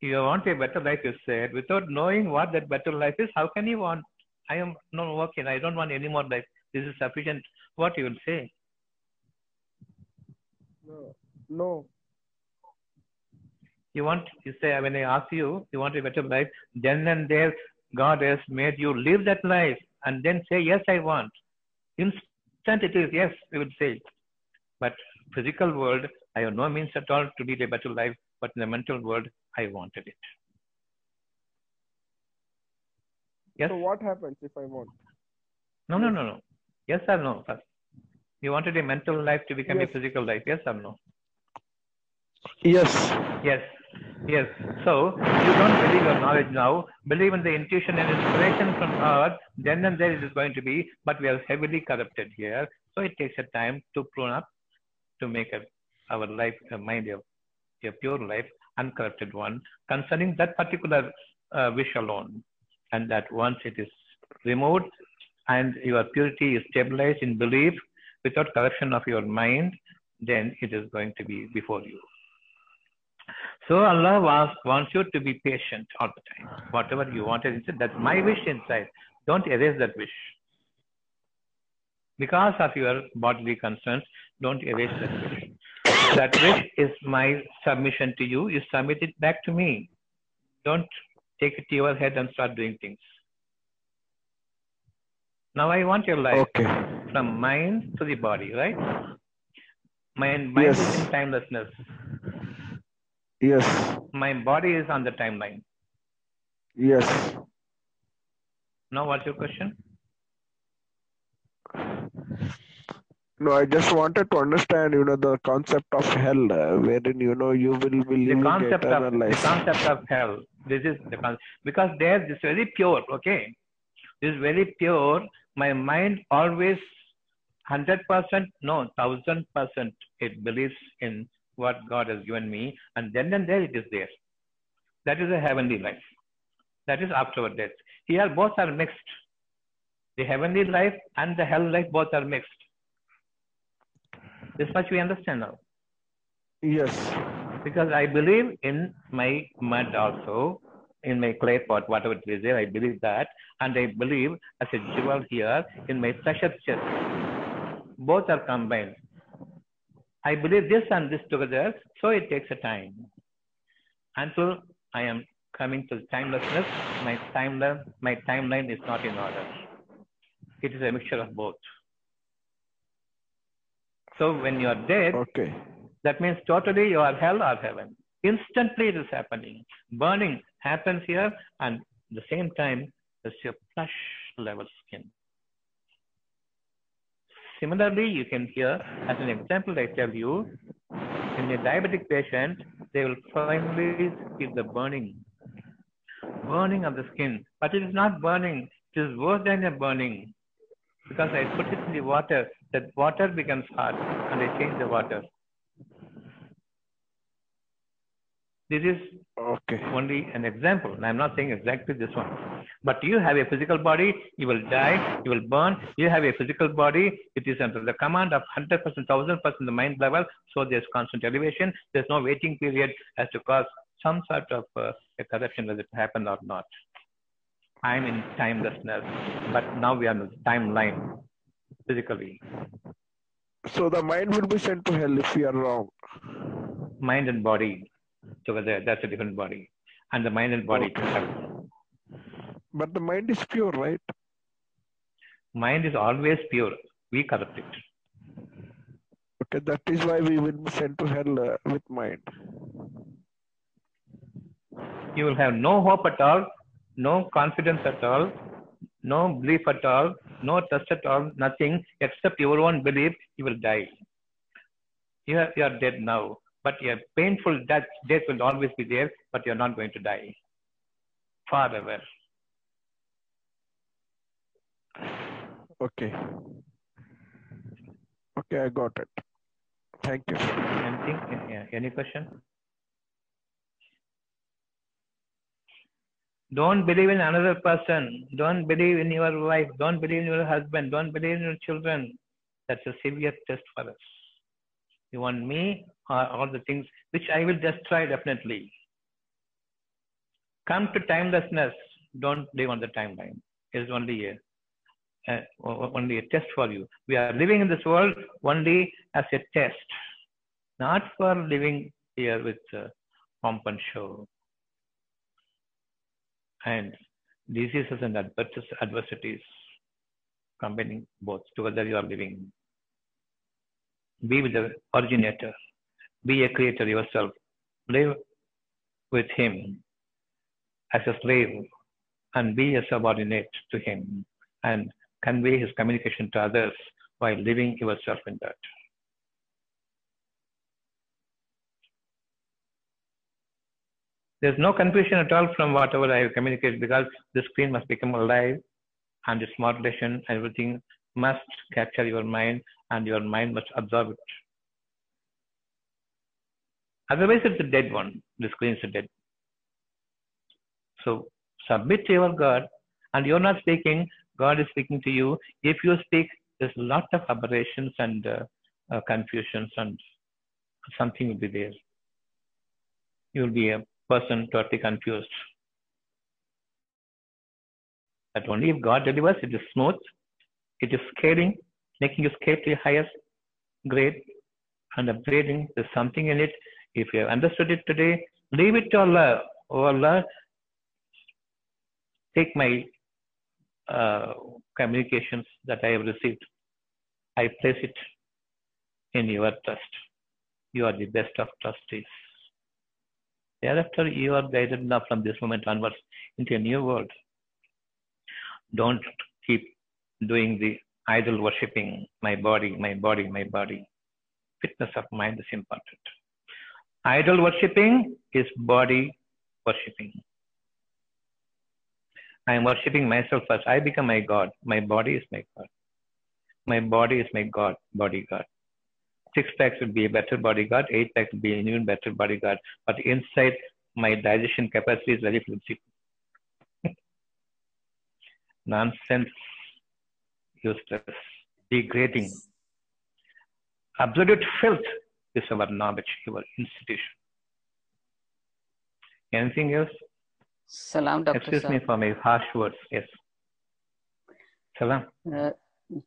You want a better life, you said. Without knowing what that better life is, how can you want? I am not working. I don't want any more life. This is sufficient. What you will say? No. No. You want, you say, when I ask you, you want a better life, then and there, God has made you live that life and then say, yes, I want. Instant it is, yes, we would say. But physical world, I have no means at all to lead a better life, but in the mental world, I wanted it. Yes? So what happens if I want? No, no, no, no. Yes or no first. You wanted a mental life to become Yes. a physical life, yes or no? Yes. Yes. Yes. So you don't believe your knowledge now, believe in the intuition and inspiration from God, then and there it is going to be, but we are heavily corrupted here. So it takes a time to prune up to make a, our life, a mind, a, a pure life, uncorrupted one, concerning that particular uh, wish alone. And that once it is removed and your purity is stabilized in belief without corruption of your mind, then it is going to be before you. So Allah was, wants you to be patient all the time. Whatever you wanted inside, that's my wish inside. Don't erase that wish. Because of your bodily concerns, don't erase that wish. That wish is my submission to you. You submit it back to me. Don't take it to your head and start doing things. Now I want your life Okay. from mind to the body, right? Mind, mind is Yes. in timelessness. Yes. My body is on the timeline. Yes. Now, what's your question? No, I just wanted to understand, you know, the concept of hell, uh, wherein you know you will be The living concept eternal of the life. concept of hell. This is the concept because there this is very pure. Okay, this is very pure. My mind always 100%, no, 1000% it believes in what God has given me, and then and there it is there. That is a heavenly life. That is after death. Here both are mixed. The heavenly life and the hell life both are mixed. This much we understand now. Yes. Because I believe in my mud also, in my clay pot, whatever it is there, I believe that. And I believe as a jewel here in my treasure chest. Both are combined. I believe this and this together, so it takes a time. Until I am coming to timelessness, my timeline, my timeline is not in order. It is a mixture of both. So when you are dead, Okay. that means totally you are hell or heaven. Instantly it is happening. Burning happens here and at the same time there's your flesh level skin. Similarly, you can hear, as an example, I tell you, in a diabetic patient, they will finally feel the burning. Burning of the skin. But it is not burning, it is worse than a burning. Because I put it in the water, that water becomes hot and I change the water. This is Okay. only an example. and I'm not saying exactly this one. But you have a physical body, you will die, you will burn. You have a physical body, it is under the command of 100%, 1000% the mind level. So there's constant elevation. There's no waiting period as to cause some sort of uh, a correction whether it happen or not. I'm in timelessness, but now we are in the timeline physically. So the mind will be sent to hell if we are wrong. Mind and body together, that's a different body. And the mind and body Okay. But the mind is pure, right? Mind is always pure. We corrupt it. Okay, that is why we will be sent to hell uh, with mind. You will have no hope at all, no confidence at all, no belief at all, no trust at all, nothing except your own belief. You will die. You are, you are dead now, but your painful death, death will always be there, but you are not going to die forever. Okay. Okay, I got it. Thank you. Anything? Yeah, Any question? Don't believe in another person. Don't believe in your wife. Don't believe in your husband. Don't believe in your children. That's a severe test for us. You want me or all the things which I will just try definitely. Come to timelessness. Don't live on the timeline. It's only a, uh, only a test for you. We are living in this world only as a test, not for living here with uh, pomp and show. And diseases and advers- adversities, combining both together, you are living. Be with the originator. Be a creator yourself. Live with him as a slave and be a subordinate to him and convey his communication to others while living yourself in that. There's no confusion at all from whatever I communicate because the screen must become alive and its modulation, everything must capture your mind and your mind must absorb it. Otherwise, it's a dead one. The screen is dead. So submit to your God, and you're not speaking. God is speaking to you. If you speak, there's a lot of aberrations and uh, uh, confusions, and something will be there. You will be a person totally confused. But only if God delivers, it is smooth, it is scaling, making you scale to a higher grade and upgrading. There's something in it. If you have understood it today, leave it to Allah. Oh Allah, take my uh, communications that I have received. I place it in your trust. You are the best of trustees. Thereafter, you are guided now from this moment onwards into a new world. Don't keep doing the idol worshipping, my body, my body, my body. Fitness of mind is important. Idol worshipping is body worshipping. I am worshipping myself first. I become my God. My body is my God. my body is my God, bodyguard. Six packs would be a better bodyguard, eight packs would be an even better bodyguard. But inside, my digestion capacity is very flimsy. [laughs] Nonsense, useless, degrading. Absolute filth is our knowledge, our institution. Anything else? Salam, Dr. Excuse Saab. me for my harsh words. Yes. Salam. Uh,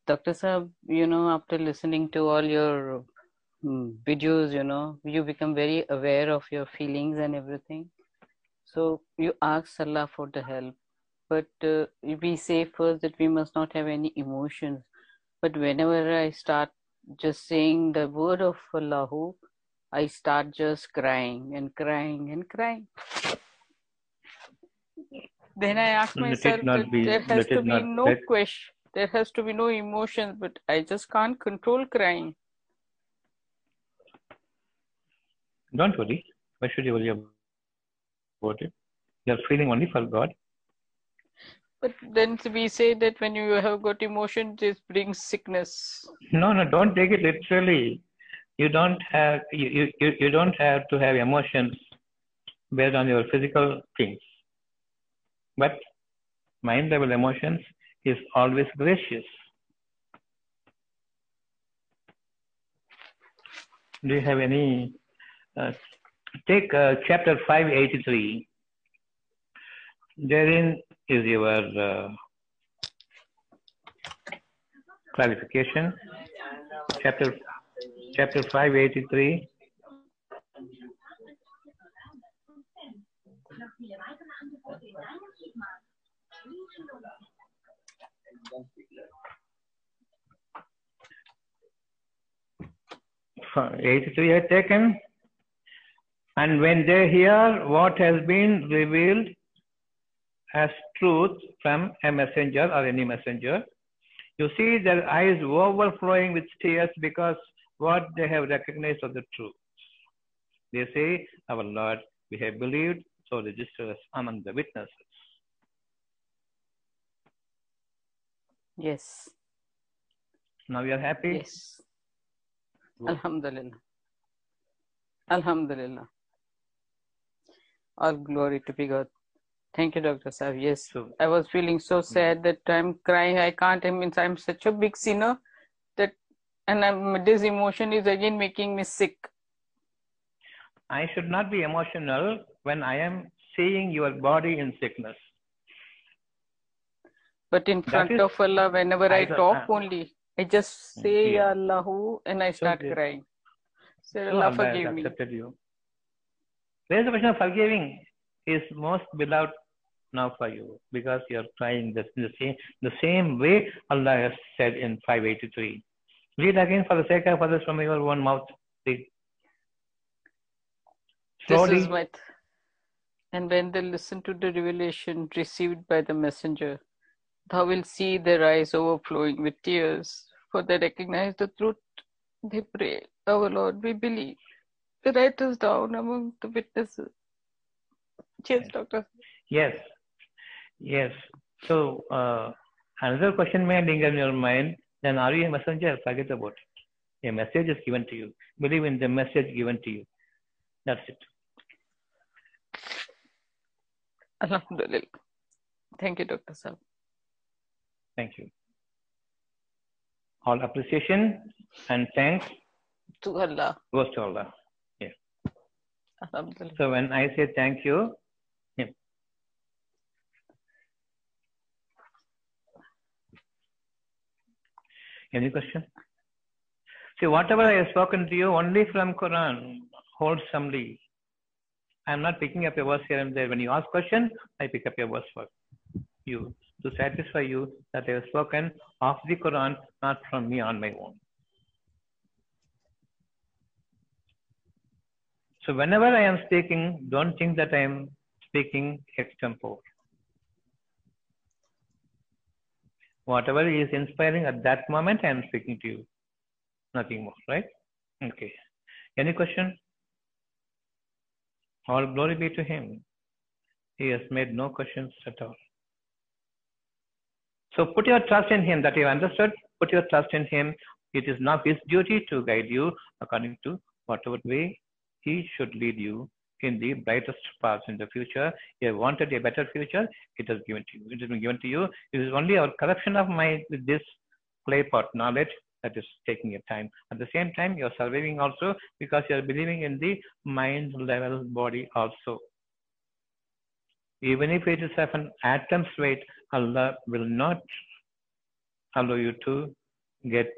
Dr. Saab, you know, after listening to all your mm, videos, you know, you become very aware of your feelings and everything. So you ask Allah for the help. But uh, we say first that we must not have any emotions. But whenever I start just saying the word of Allahu, I start just crying and crying and crying. Then I ask myself be- there has to be no let- question, there has to be no emotions, but I just can't control crying. Don't worry. Why should you worry about it? You're feeling only for God. But then we say that when you have got emotion, this brings sickness. No, no, don't take it literally. You don't have you, you, you, you don't have to have emotions based on your physical things. But mind level emotions is always gracious. Do you have any? Uh, take uh, chapter 583. Therein is your uh, clarification. Chapter chapter 583. Fi- 83 are taken. And when they hear what has been revealed as truth from a messenger or any messenger, you see their eyes overflowing with tears because what they have recognized of the truth. They say, Our Lord, we have believed, so register us among the witnesses. Yes, Now you are happy? yes. Alhamdulillah. Alhamdulillah. All glory to be God. Thank you, Dr. Saab. Yes, So, I was feeling so sad that I'm crying. I can't. I mean, I'm such a big sinner that, and I'm, this emotion is again making me sick. I should not be emotional when I am seeing your body in sickness. But in front is- of Allah, whenever I, I talk uh, only, I just say yeah. Ya Allahu and I start yeah. crying. Say So Allah Allah forgive me. accepted you. There is a question of forgiving is most beloved now for you because you are trying this in the same the same way Allah has said in 583. Read again for the sake of others from your own mouth. Read. This is my. Th- and when they listen to the revelation received by the messenger, thou wilt see their eyes overflowing with tears, for they recognize the truth. They pray, Our Lord, we believe. They Write us down among the witnesses. Yes, Doctor. Yes. Yes. So uh, another question may linger in your mind, then are you a messenger? Forget about it. A message is given to you. Believe in the message given to you. That's it. Alhamdulillah. Thank you, Dr. Saab. Thank you. All appreciation and thanks To Allah. goes to Allah. Yes. Alhamdulillah. So when I say thank you, yeah. Any question? See, whatever I have spoken to you only from Quran holds wholesomely. I am not picking up a verse here and there. When you ask question, I pick up a verse for you to satisfy you that I have spoken of the Quran, not from me on my own. So whenever I am speaking, don't think that I am speaking extempore. Whatever is inspiring at that moment, I am speaking to you. Nothing more, right? Okay. Any question? All glory be to Him. He has made no questions at all. So put your trust in Him that you understood put your trust in Him. It is now His duty to guide you according to whatever way He should lead you in the brightest paths in the future. You have wanted a better future, it has given to you. It has been given to you. It is only our corruption of mind with this clay pot knowledge that is taking your time. At the same time, you are surviving also because you are believing in the mind level body also. Even if it is of an atom's weight, Allah will not allow you to get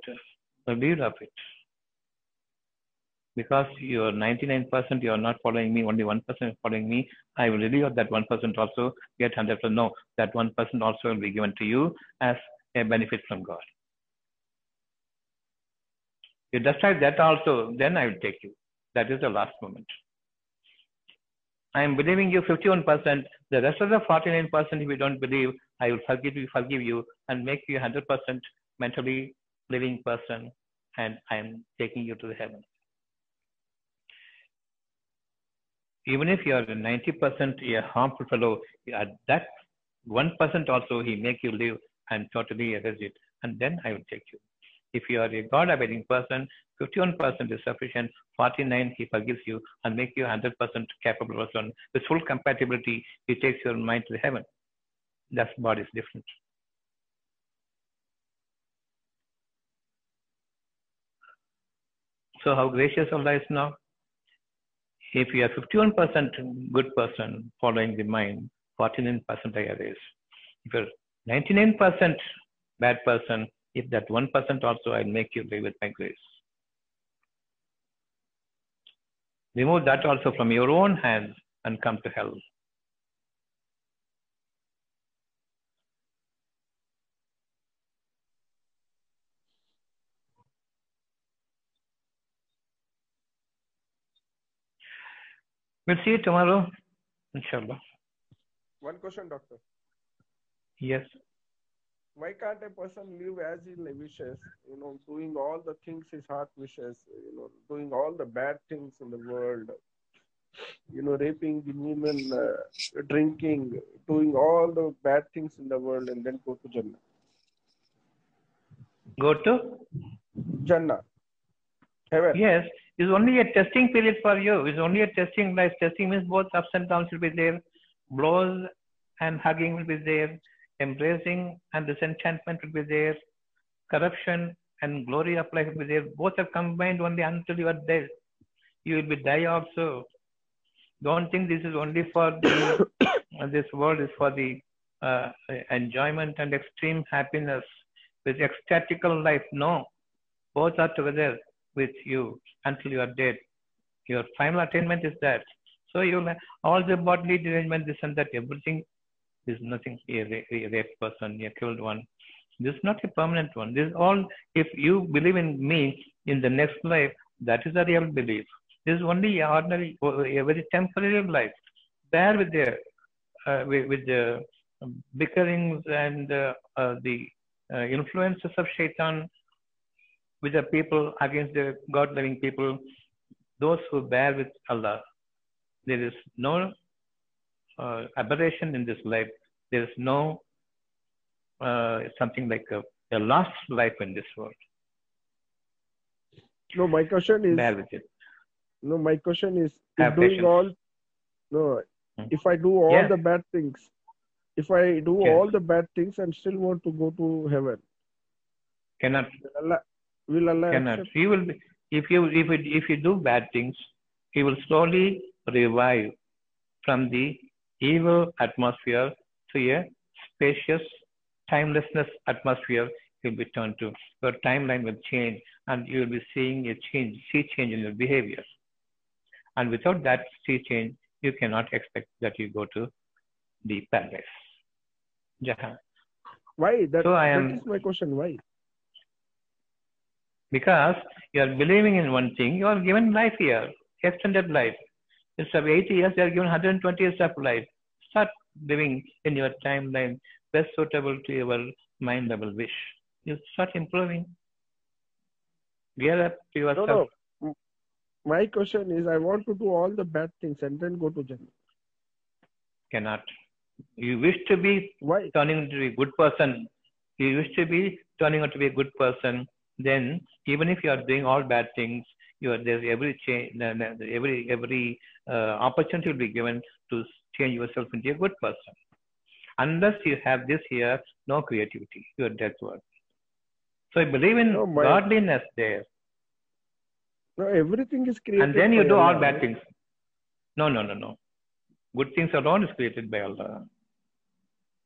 relieved of it. Because you are 99%, you are not following me, only 1% is following me. I will relieve that 1% also, get 100%. No, that 1% also will be given to you as a benefit from God. You decide that also, then I will take you. That is the last moment. I am believing you 51%. The rest of the 49%, if you don't believe, I will forgive you, forgive you, and make you 100% mentally living person, and I am taking you to the heaven. Even if you are 90% a harmful fellow, at that 1% also he make you live and totally erase it, and then I will take you. If you are a God-abiding person, 51% is sufficient. 49 he forgives you and make you 100% capable person. With full compatibility, he takes your mind to heaven. That body is different. So how gracious Allah is now? If you are 51% good person following the mind, 49% I erase. If you're 99% bad person, if that 1% also I'll make you live with my grace. Remove that also from your own hands and come to hell. We'll see you tomorrow, inshallah. One question, doctor. Yes. Why can't a person live as he wishes? You know, doing all the things his heart wishes. You know, doing all the bad things in the world. You know, raping the women, uh, drinking, doing all the bad things in the world, and then go to Jannah. Go to? Jannah. Heaven. Yes. It's only a testing period for you. It's only a testing life. Testing means both ups and downs will be there. Blows and hugging will be there. Embracing and disenchantment will be there. Corruption and glory of life will be there. Both are combined only until you are dead. You will be die also. Don't think this is only for the, [coughs] this world is for the uh, enjoyment and extreme happiness with ecstatical life. No, both are together with you until you are dead. Your final attainment is that. So you all the bodily derangement, this and that, everything is nothing. A, a rape person, a killed one. This is not a permanent one. This is all. If you believe in me in the next life, that is a real belief. This is only ordinary, a very temporary life. Bear with the uh, with, the bickerings and uh, uh, the influences of shaitan with the people against the God loving people, those who bear with Allah. There is no uh, aberration in this life. There is no uh, something like a, a, lost life in this world. No, my question is. Bear with it. No, my question is: Have doing all. No, Hmm. if I do all Yeah. the bad things, if I do all the bad things and still want to go to heaven, Cannot, will Allah, will Allah cannot. accept? He will be, if you if you, if you do bad things, he will slowly revive from the evil atmosphere to a spacious timelessness atmosphere. You'll be turned to. Your timeline will change, and you will be seeing a change, see change in your behavior. And without that see change, you cannot expect that you go to the paradise. Jahan. Why? That, So I am- that is my question. Why? Because you are believing in one thing, you are given life here, extended life. Instead of 80 years, you are given 120 years of life. Start living in your timeline best suitable to your mind level wish. You start improving. Gear up to yourself. no. M- My question is, I want to do all the bad things and then go to Jannah. Cannot. You wish to be Why? turning into a good person. You used to be turning out to be a good person. Then, even if you are doing all bad things, you are there's every change, every every uh, opportunity will be given to change yourself into a good person. Unless you have this here, no creativity. You are dead word. So I believe in No, my- godliness there, No, everything is created. and then you do all bad things. No, no, no, no. Good things alone is created by Allah.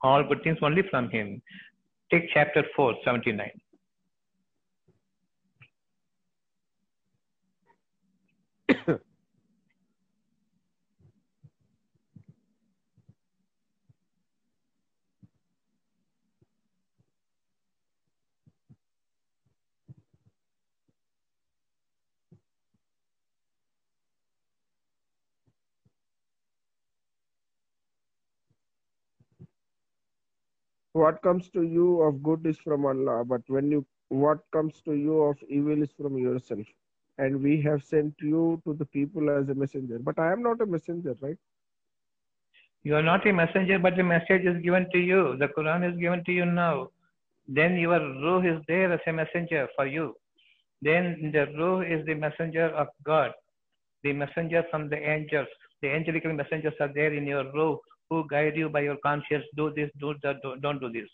All good things only from Him. Take chapter 4, 79. What comes to you of good is from Allah, but when you what comes to you of evil is from yourself. And we have sent you to the people as a messenger. But I am not a messenger, right? You are not a messenger, but the message is given to you. The Quran is given to you now. Then your ruh is there as a messenger for you. Then the ruh is the messenger of God, the messenger from the angels. The angelical messengers are there in your ruh who guide you by your conscience. Do this, do that, do, don't do this.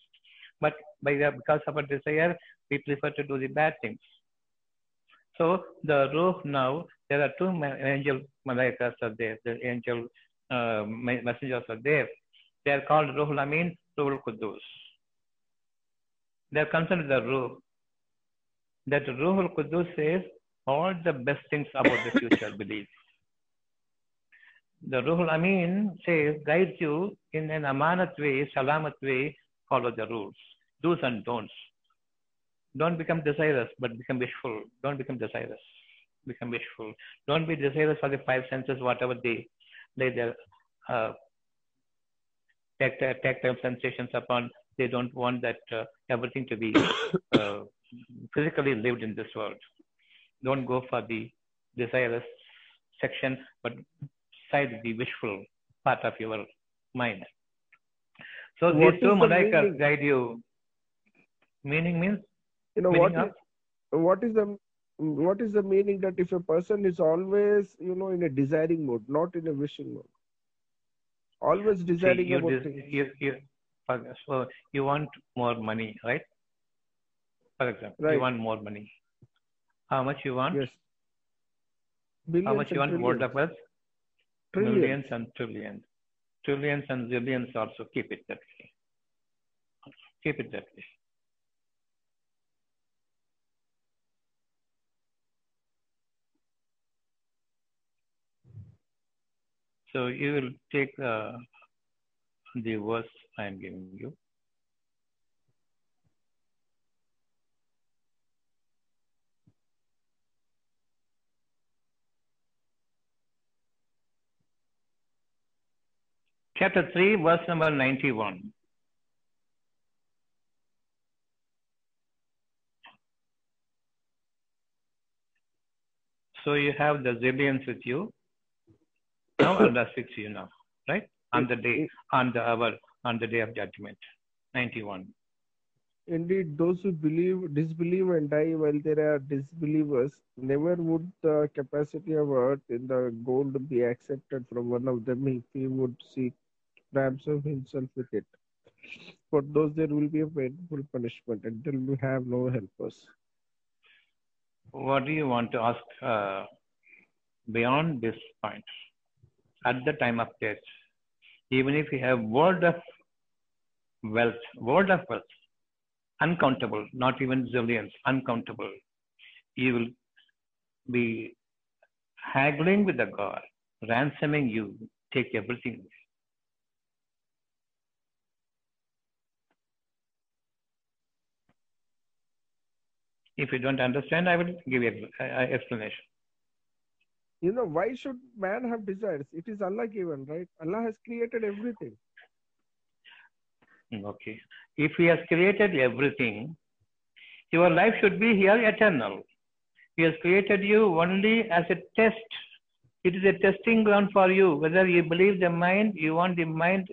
But by the, because of our desire, we prefer to do the bad things. So the ruh now, there are two angel malaikas are there. The angel uh, messengers are there. They are called Ruhul Amin, Ruhul Qudus. They are concerned with the Ruh. That Ruhul Qudus says all the best things about the future belief. The Ruhul Amin says, guides you in an amanat way, salamat way, follow the rules, do's and don'ts. Don't become desirous, but become wishful. Don't become desirous. Become wishful. Don't be desirous for the five senses, whatever they lay their uh, tactile, tactile sensations upon. They don't want that uh, everything to be uh, [coughs] physically lived in this world. Don't go for the desirous section, but side the wishful part of your mind. So What these two malaikas meaning? guide you. Meaning means You know, what is, what is the what is the meaning that if a person is always, you know, in a desiring mode, not in a wishing mode? Always See, desiring you, about des- things. you, you, so you want more money, right? For example, you want more money. How much you want? Yes. How much you want? World of wealth? Trillions. Millions and trillions. Trillions and zillions also. Keep it that way. Keep it that way. So you will take uh, the verse I am giving you. Chapter 3, verse number 91. So you have the zillions with you. Now Allah to you now, right? On the day, on the hour, on the day of judgment. 91. Indeed, those who believe, disbelieve, and die while there are disbelievers, never would the capacity of earth in the gold be accepted from one of them if he would seek ransom himself with it. For those there will be a painful punishment until we have no helpers. What do you want to ask uh, beyond this point? At the time of death, even if you have world of wealth, world of wealth, uncountable, not even zillions, uncountable, you will be haggling with the God, ransoming you, take everything away. If you don't understand, I will give you an explanation. You know, why should man have desires? It is Allah given, right? Allah has created everything. Hmm, okay. If He has created everything, your life should be here eternal. He has created you only as a test. It is a testing ground for you. Whether you believe the mind, you want the mind,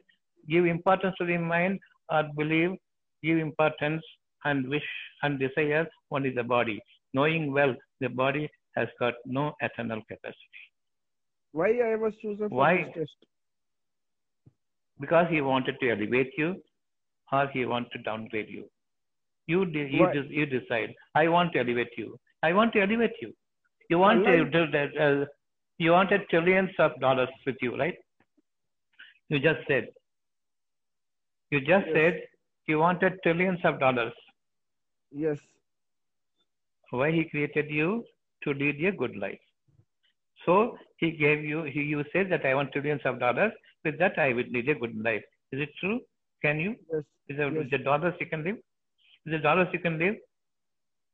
give importance to the mind, or believe, give importance and wish and desire only the body, knowing well the body has got no eternal capacity. Why I was chosen for Why? this test? Because he wanted to elevate you or he wanted to downgrade you. You, de- you, de- you decide. I want to elevate you. I want to elevate you. You want to, Allah- to- uh, you wanted trillions of dollars with you, right? You just said. You just Yes. said you wanted trillions of dollars. Yes. Why he created you to lead a good life. So he gave you. He you said that I want trillions of dollars. With that I will lead a good life. Is it true? Can you? Yes. Is there, Yes. is there dollars you can live? Is the dollars you can live?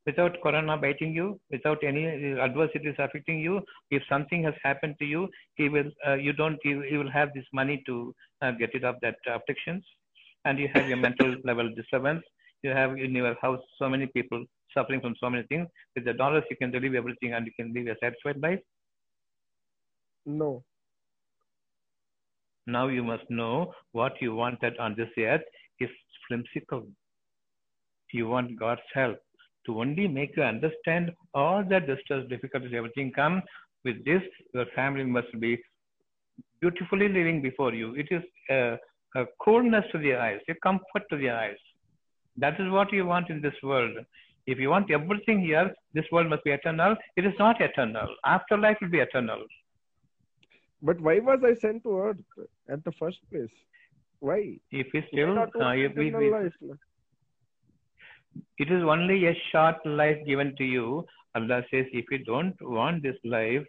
Without corona biting you, without any uh, adversities affecting you, if something has happened to you, he will. Uh, you don't. You, you will have this money to uh, get rid of that afflictions, and you have your mental [laughs] level disturbance. You have in your house so many people suffering from so many things. With the dollars, you can relieve everything, and you can live a satisfied life. No. Now you must know what you wanted on this earth is whimsical. You want God's help to only make you understand all the distress, difficulties, everything come. With this, your family must be beautifully living before you. It is a, a coolness to the eyes, a comfort to the eyes. That is what you want in this world. If you want everything here, this world must be eternal. It is not eternal. Afterlife will be eternal. But why was I sent to earth at the first place? Why? If we still, uh, if we, we, life? it is only a short life given to you. Allah says, if you don't want this life,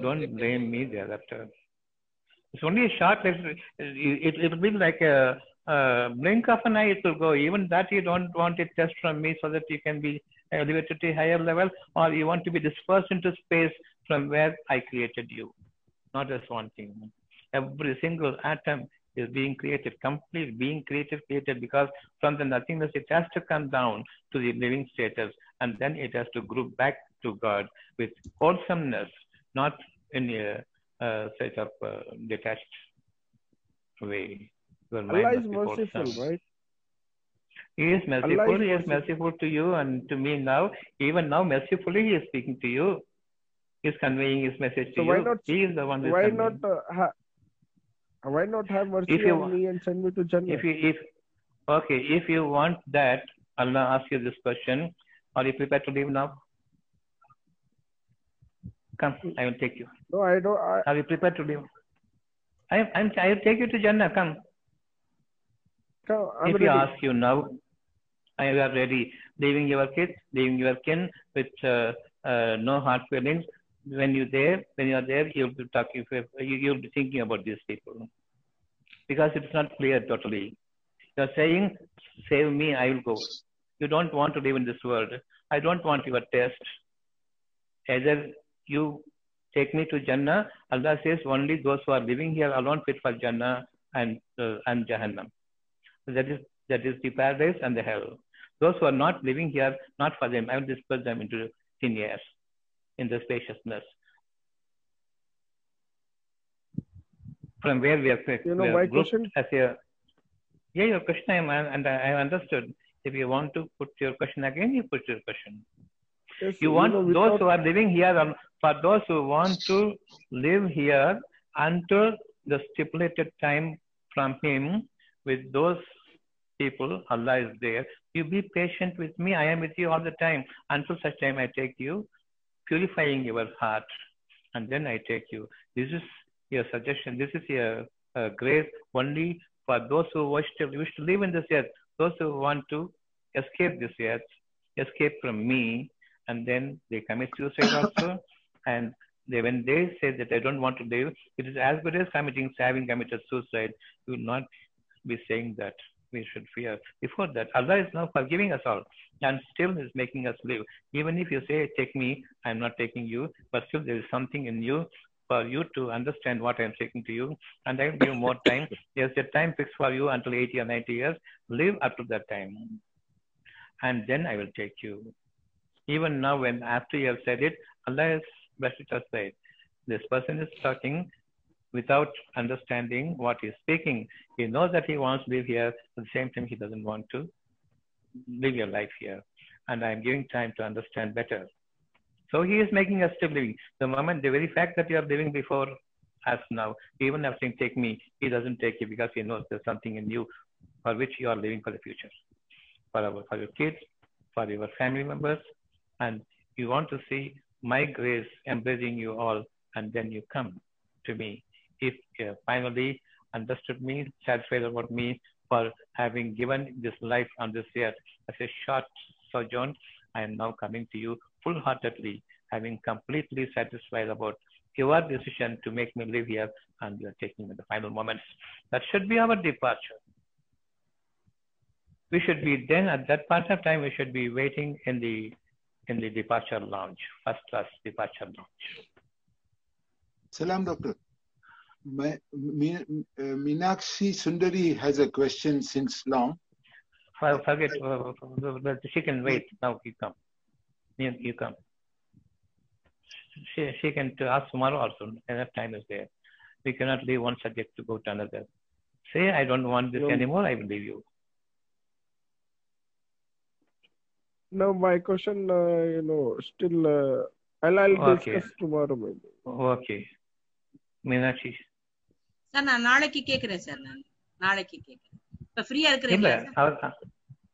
don't blame me thereafter. It's only a short life. It, it will be like a, a blink of an eye, it will go. Even that you don't want it test from me so that you can be elevated to a higher level, or you want to be dispersed into space from where I created you. Not just one thing. Every single atom is being created, complete being created, created because from the nothingness it has to come down to the living status and then it has to group back to God with wholesomeness, not in a uh, sort of uh, detached way. Your Allah is merciful, wholesome. right? He is merciful. is He is merciful to you and to me now. Even now, mercifully, He is speaking to you. He is conveying His message to So why you. not- he is the one Why not uh, ha- why not have mercy If you on wa- me and send me to Jannah? If you if okay, if you want that, Allah asks you this question. Are you prepared to leave now? Come, I will take you. no, I don't. I, Are you prepared to leave? I I'm I will take you to Jannah. Come. I'm if ready. you ask you now, I are ready, leaving your kids, leaving your kin with uh, uh, no hard feelings. When you there, when you are there, you'll be talking. You, you'll be thinking about these people because it's not clear totally. You're saying, "Save me, I will go." You don't want to live in this world. I don't want your test. Either you take me to Jannah. Allah says only those who are living here alone fit for Jannah and uh, and Jahannam. That is that is the paradise and the hell. Those who are not living here, not for them. I will disperse them into thin air, in the spaciousness. From where we are, You know, my question- as a yeah, your question I am and I have understood. If you want to put your question again, you put your question. Yes, You want know, those who are living here, um, for those who want to live here until the stipulated time from Him, with those people, Allah is there. You be patient with me. I am with you all the time until such time I take you, purifying your heart, and then I take you. This is your suggestion. This is your uh, grace only for those who wish to wish to live in this earth. Those who want to escape this earth, escape from me, and then they commit suicide [coughs] also. And they, when they say that I don't want to live, it is as good as committing, having committed suicide. You will not be saying that. We should fear. Before that, Allah is now forgiving us all and still is making us live. Even if you say, Take me, I'm not taking you, but still there is something in you for you to understand what I'm saying to you. And I will give more time. There's a time fixed for you until 80 or 90 years. Live up to that time. And then I will take you. Even now, when after you have said it, Allah has brushed it aside. This person is talking without understanding what he's speaking. He knows that he wants to live here, at the same time, he doesn't want to live your life here, and I'm giving time to understand better. So he is making us still living. The moment, the very fact that you are living before us now, even if saying take me, he doesn't take you because he knows there's something in you for which you are living for the future, for our, for your kids, for your family members, and you want to see my grace embracing you all, and then you come to me. If you finally understood me, satisfied about me for having given this life on this earth as a short sojourn, I am now coming to you full-heartedly, having completely satisfied about your decision to make me live here, and you are taking me the final moments. That should be our departure. We should be then at that point of time. We should be waiting in the in the departure lounge, first class departure lounge. Salam, doctor. My, Mi- uh, Meenakshi Sundari has a question since long. For- Forget, uh, she can wait. Now you come. You, you come. She, she can to ask tomorrow also. Enough time is there. We cannot leave one subject to go to another. Say, I don't want this No. anymore, I will leave you. Now my question, uh, you know, still, uh, I'll, I'll Okay. discuss tomorrow maybe. Okay. Meenakshi. Sir நான் நாளைக்கு கேக்குறேன் sir நான் நாளைக்கு கேக்குறேன். இப்ப ஃப்ரீயா sir?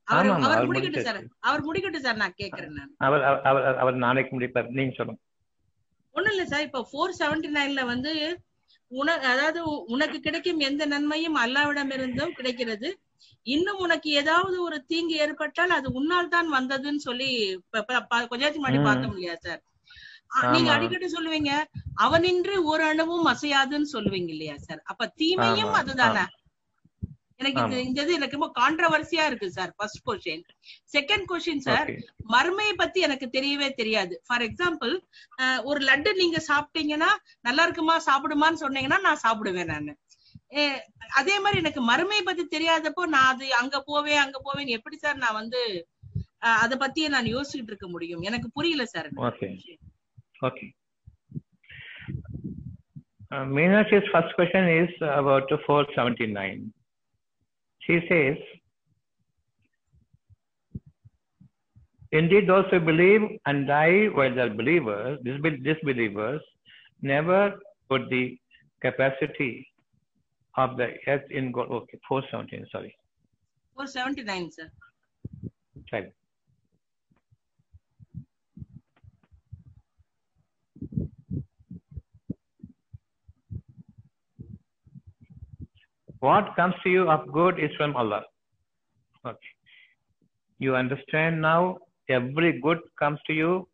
அவர் முடிக்கட்டும் சார். அவர் முடிக்கட்டும் சார் நான் கேக்குறேன் நான். அவர் அவர்- அவர் அவர் நாளைக்கு முடிப்பார். நீங்க சொல்லுங்க. ஒண்ணும் இல்ல சார் இப்ப ஃபோர் செவன்டி நைன்ல வந்து உன அதாவது உனக்கு கிடைக்கும் எந்த நன்மையும் அல்லாவிடமிருந்தும் கிடைக்கிறது. இன்னும் உனக்கு ஏதாவது ஒரு தீங்கு ஏற்பட்டால் அது உன்னால் தான் வந்ததுன்னு சொல்லி கொஞ்ச நேரத்துக்கு முன்னாடி ம். பார்த்தோம் இல்லையா சார். நீங்க. அடிக்கடி சொல்லுவீங்க அவனின்றி ஒரு அணுவும் அசையாதுன்னு சொல்லுவீங்க இல்லையா சார்? அப்ப தீமையும் அதுதானே? எனக்கு இந்த. இந்த இது எனக்கு ரொம்ப கான்ட்ரவர்சியா இருக்கு sir first question second question sir okay மறுமையை பத்தி எனக்கு தெரியவே தெரியாது. ஃபார் எக்ஸாம்பிள் ஒரு லட்டு நீங்க சாப்பிட்டீங்கன்னா நல்லா இருக்குமா சாப்பிடுமான்னு சொன்னீங்கன்னா நான் சாப்பிடுவேன் நானு. அதே மாதிரி எனக்கு மறுமையை பத்தி தெரியாதப்போ நான் அது அங்க போவேன் அங்க போவேன் எப்படி சார் நான் வந்து அத பத்தியே நான் யோசிச்சுட்டு இருக்க முடியும்? எனக்கு புரியல sir Okay. Uh, Meenak's first question is about 479. She says, Indeed, those who believe and die while they are believers, disbelievers, never put the capacity of the earth in God. Okay, 479. sorry. 479, sir. Right. What comes to you of good is from Allah. Okay. You understand now every good comes to you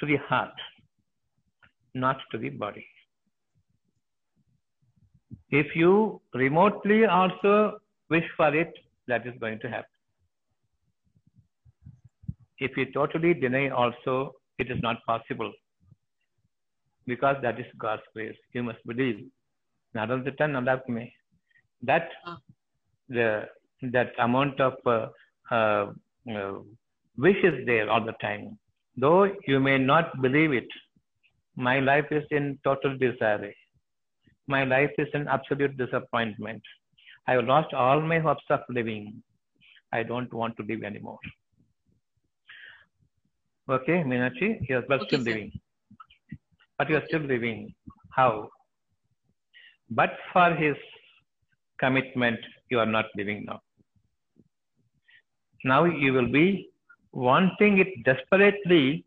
to the heart, not to the body. If you remotely also wish for it, that is going to happen. If you totally deny also, it is not possible. Because that is God's grace. You must believe. நடந்துட்டா நல்லா இருக்குமே that Ah. the that amount of uh, uh, uh, wish is there all the time though you may not believe it my life is in total desire my life is an absolute disappointment i have lost all my hopes of living i don't want to live anymore okay Meenakshi, you are but Okay, still sir. living but you are still living how But for his commitment, you are not living now. Now you will be wanting it desperately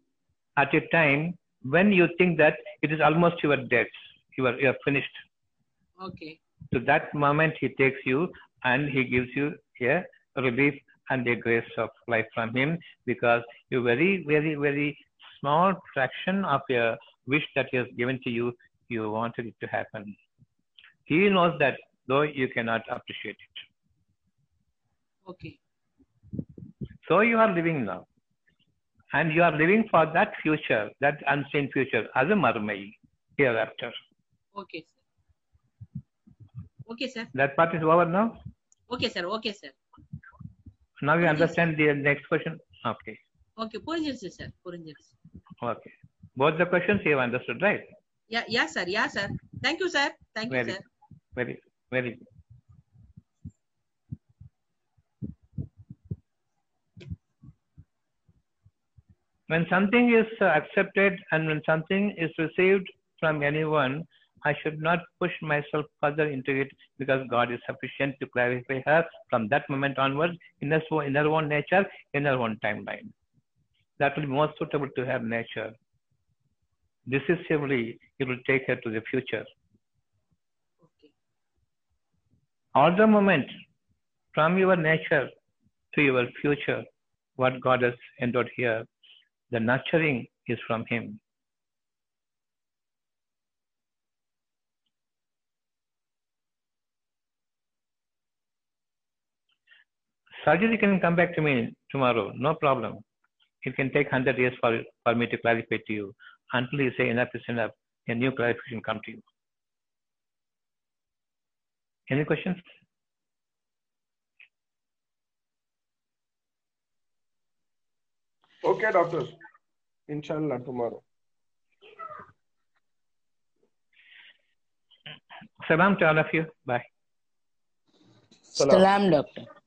at a time when you think that it is almost your death. You are, you are finished. Okay. To that moment, he takes you and he gives you a relief and a grace of life from him because you very, very, very small fraction of your wish that he has given to you, you wanted it to happen. He knows that, though you cannot appreciate it. Okay. So you are living now. And you are living for that future, that unseen future, as a marumai hereafter. Okay, sir. Okay, sir. That part is over now? Okay, sir. Okay, sir. Now you okay, understand sir. the next question? Okay. Okay, புரிஞ்சிருச்சு sir புரிஞ்சிருச்சு Okay. both the questions you have understood right yeah yeah sir yeah sir thank you sir thank Very you sir very very good when something is accepted and when something is received from anyone i should not push myself further into it because god is sufficient to clarify her from that moment onwards in her, in her own nature in her own timeline. That will be more suitable to her nature. Decisively it will take her to the future. All the moment, from your nature to your future, what God has endowed here, the nurturing is from Him. Sundari can come back to me tomorrow, no problem. It can take 100 years for, for me to clarify to you. Until you say enough is enough, a new clarification come to you. Any questions? Okay, doctor. Inshallah, tomorrow. Salam to all of you. Bye. Salam. Salam, doctor.